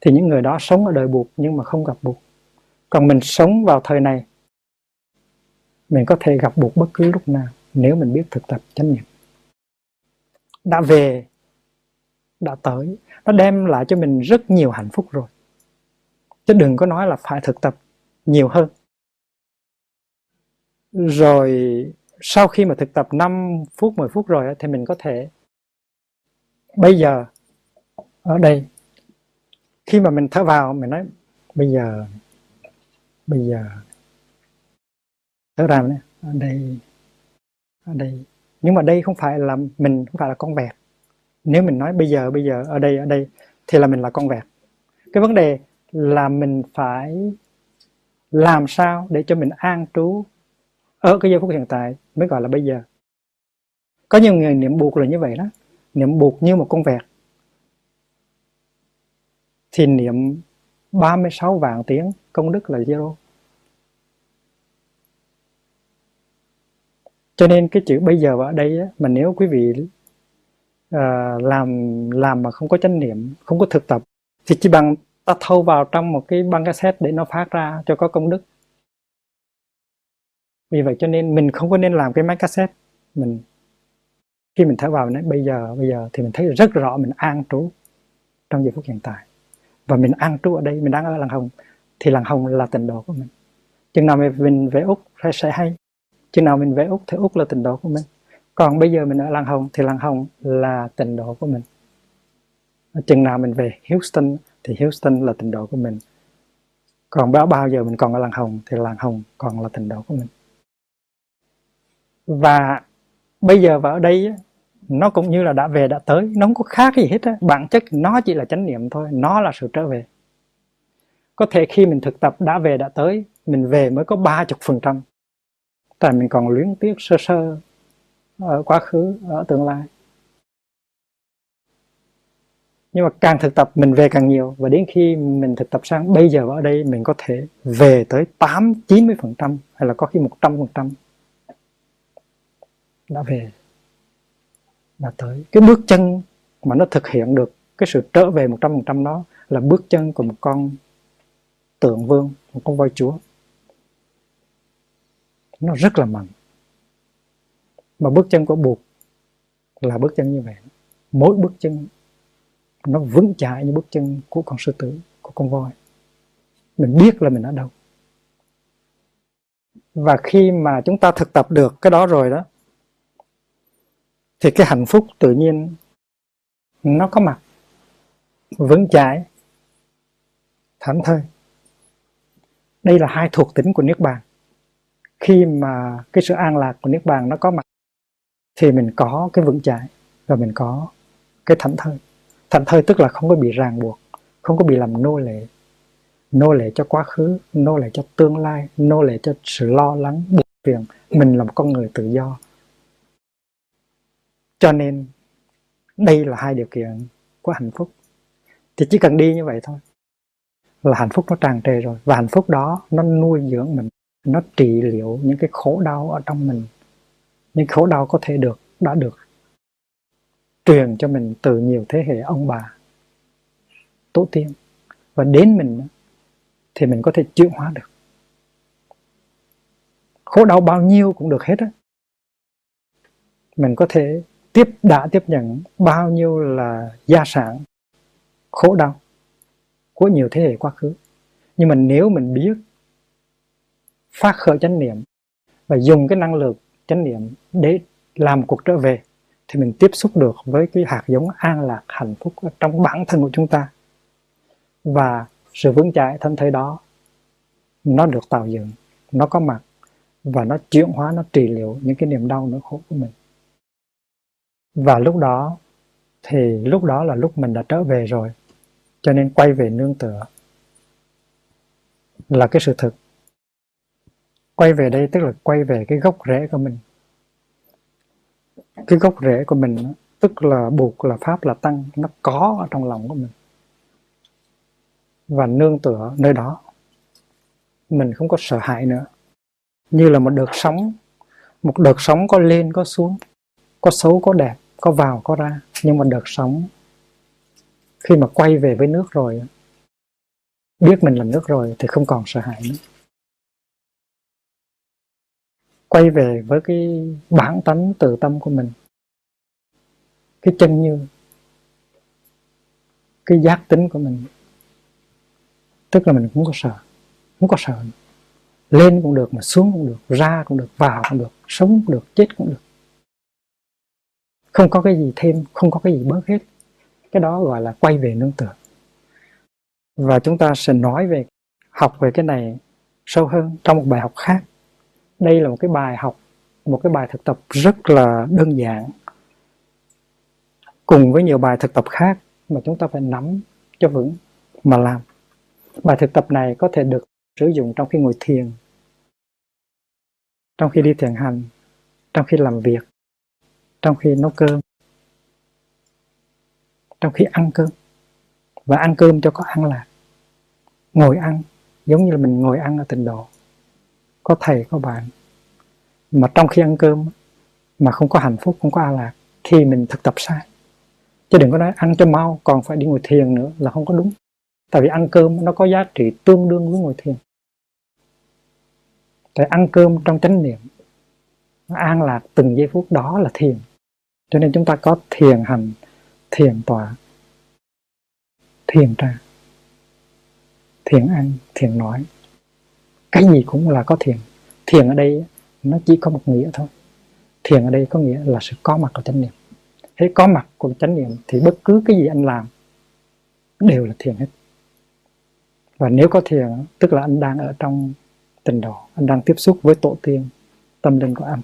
Thì những người đó sống ở đời buộc nhưng mà không gặp buộc. Còn mình sống vào thời này, mình có thể gặp buộc bất cứ lúc nào nếu mình biết thực tập chánh niệm. Đã về, đã tới, nó đem lại cho mình rất nhiều hạnh phúc rồi. Chứ đừng có nói là phải thực tập nhiều hơn. Rồi sau khi mà thực tập 5 phút 10 phút rồi thì mình có thể bây giờ, ở đây, khi mà mình thở vào, mình nói, bây giờ bây giờ, thở ra ở đây ở đây. Nhưng mà đây không phải là mình, không phải là con vẹt. Nếu mình nói, bây giờ bây giờ, ở đây ở đây, thì là mình là con vẹt. Cái vấn đề là mình phải làm sao để cho mình an trú ở cái giây phút hiện tại mới gọi là bây giờ. Có nhiều người niệm buộc là như vậy đó. Niệm buộc như một con vẹt. Thì niệm 36 vạn tiếng công đức là zero. Cho nên cái chữ bây giờ ở đây á, mà nếu quý vị uh, làm làm mà không có chánh niệm không có thực tập thì chỉ bằng ta thâu vào trong một cái băng cassette để nó phát ra cho có công đức vì vậy cho nên mình không có nên làm cái máy cassette. Mình, khi mình thở vào mình nói bây giờ bây giờ thì mình thấy rất rõ mình an trú trong giây phút hiện tại. Và mình an trú ở đây, mình đang ở làng hồng, thì làng hồng là tình độ của mình. Chừng nào mình về úc sẽ hay. Chừng nào mình về úc thì úc là tình độ của mình. Còn bây giờ mình ở làng hồng thì làng hồng là tình độ của mình. Chừng nào mình về houston thì houston là tình độ của mình. Còn bao bao giờ mình còn ở làng hồng thì làng hồng còn là tình độ của mình và bây giờ và ở đây nó cũng như là đã về, đã tới. Nó không có khác gì hết á. Bản chất nó chỉ là chánh niệm thôi. Nó là sự trở về. Có thể khi mình thực tập đã về, đã tới, mình về mới có ba chục phần trăm. Tại mình còn luyến tiếc, sơ sơ ở quá khứ, ở tương lai. Nhưng mà càng thực tập, mình về càng nhiều. Và đến khi mình thực tập sang bây giờ ở đây, mình có thể về tới 8 90 phần trăm, hay là có khi 100 phần trăm đã về, đã tới. Cái bước chân mà nó thực hiện được cái sự trở về một trăm phần trăm đó là bước chân của một con tượng vương, một con voi chúa. Nó rất là mạnh. Mà bước chân của buộc là bước chân như vậy. Mỗi bước chân nó vững chãi như bước chân của con sư tử, của con voi. Mình biết là mình ở đâu. Và khi mà chúng ta thực tập được cái đó rồi đó thì cái hạnh phúc tự nhiên nó có mặt vững chãi, thảnh thơi. Đây là hai thuộc tính của niết bàn. Khi mà cái sự an lạc của niết bàn nó có mặt thì mình có cái vững chãi và mình có cái thảnh thơi. Thảnh thơi tức là không có bị ràng buộc, không có bị làm nô lệ. Nô lệ cho quá khứ, nô lệ cho tương lai, nô lệ cho sự lo lắng, buồn phiền. Mình là một con người tự do cho nên, đây là hai điều kiện của hạnh phúc. Thì chỉ cần đi như vậy thôi, là hạnh phúc nó tràn trề rồi. Và hạnh phúc đó nó nuôi dưỡng mình, nó trị liệu những cái khổ đau ở trong mình. Những khổ đau có thể được, đã được truyền cho mình từ nhiều thế hệ ông bà, tổ tiên. Và đến mình thì mình có thể chuyển hóa được. Khổ đau bao nhiêu cũng được hết á. Mình có thể tiếp, đã tiếp nhận bao nhiêu là gia sản, khổ đau của nhiều thế hệ quá khứ. Nhưng mà nếu mình biết, phát khởi chánh niệm và dùng cái năng lực chánh niệm để làm cuộc trở về, thì mình tiếp xúc được với cái hạt giống an lạc hạnh phúc ở trong bản thân của chúng ta. Và sự vững chãi thân thể đó, nó được tạo dựng, nó có mặt và nó chuyển hóa, nó trị liệu những cái niềm đau nỗi khổ của mình và lúc đó, thì lúc đó là lúc mình đã trở về rồi. Cho nên quay về nương tựa là cái sự thực. Quay về đây tức là quay về cái gốc rễ của mình. Cái gốc rễ của mình tức là buộc là pháp là tăng, nó có ở trong lòng của mình. Và nương tựa nơi đó, mình không có sợ hãi nữa. Như là một đợt sóng, một đợt sóng có lên, có xuống có xấu, có đẹp, có vào, có ra, nhưng mà đợt sống. Khi mà quay về với nước rồi, biết mình là nước rồi thì không còn sợ hãi nữa. Quay về với cái bản tánh tự tâm của mình, cái chân như, cái giác tính của mình. Tức là mình cũng có sợ, không có sợ lên cũng được mà xuống cũng được, ra cũng được, vào cũng được, sống cũng được, chết cũng được không có cái gì thêm, không có cái gì bớt hết. Cái đó gọi là quay về nương tựa. Và chúng ta sẽ nói về, học về cái này sâu hơn trong một bài học khác. Đây là một cái bài học, một cái bài thực tập rất là đơn giản. Cùng với nhiều bài thực tập khác mà chúng ta phải nắm cho vững, mà làm. Bài thực tập này có thể được sử dụng trong khi ngồi thiền, trong khi đi thiền hành, trong khi làm việc trong khi nấu cơm. Trong khi ăn cơm. Và ăn cơm cho có ăn lạc ngồi ăn. Giống như là mình ngồi ăn ở tịnh độ. Có thầy, có bạn. Mà trong khi ăn cơm, mà không có hạnh phúc, không có an lạc, thì mình thực tập sai. Chứ đừng có nói ăn cho mau, còn phải đi ngồi thiền nữa là không có đúng. Tại vì ăn cơm nó có giá trị tương đương với ngồi thiền. Tại ăn cơm trong chánh niệm an lạc từng giây phút đó là thiền cho nên chúng ta có thiền hành, thiền tọa, thiền tra thiền ăn, thiền nói. Cái gì cũng là có thiền. Thiền ở đây nó chỉ có một nghĩa thôi. Thiền ở đây có nghĩa là sự có mặt của chánh niệm. Thế có mặt của chánh niệm thì bất cứ cái gì anh làm đều là thiền hết. Và nếu có thiền, tức là anh đang ở trong tình độ, anh đang tiếp xúc với tổ tiên, tâm linh của anh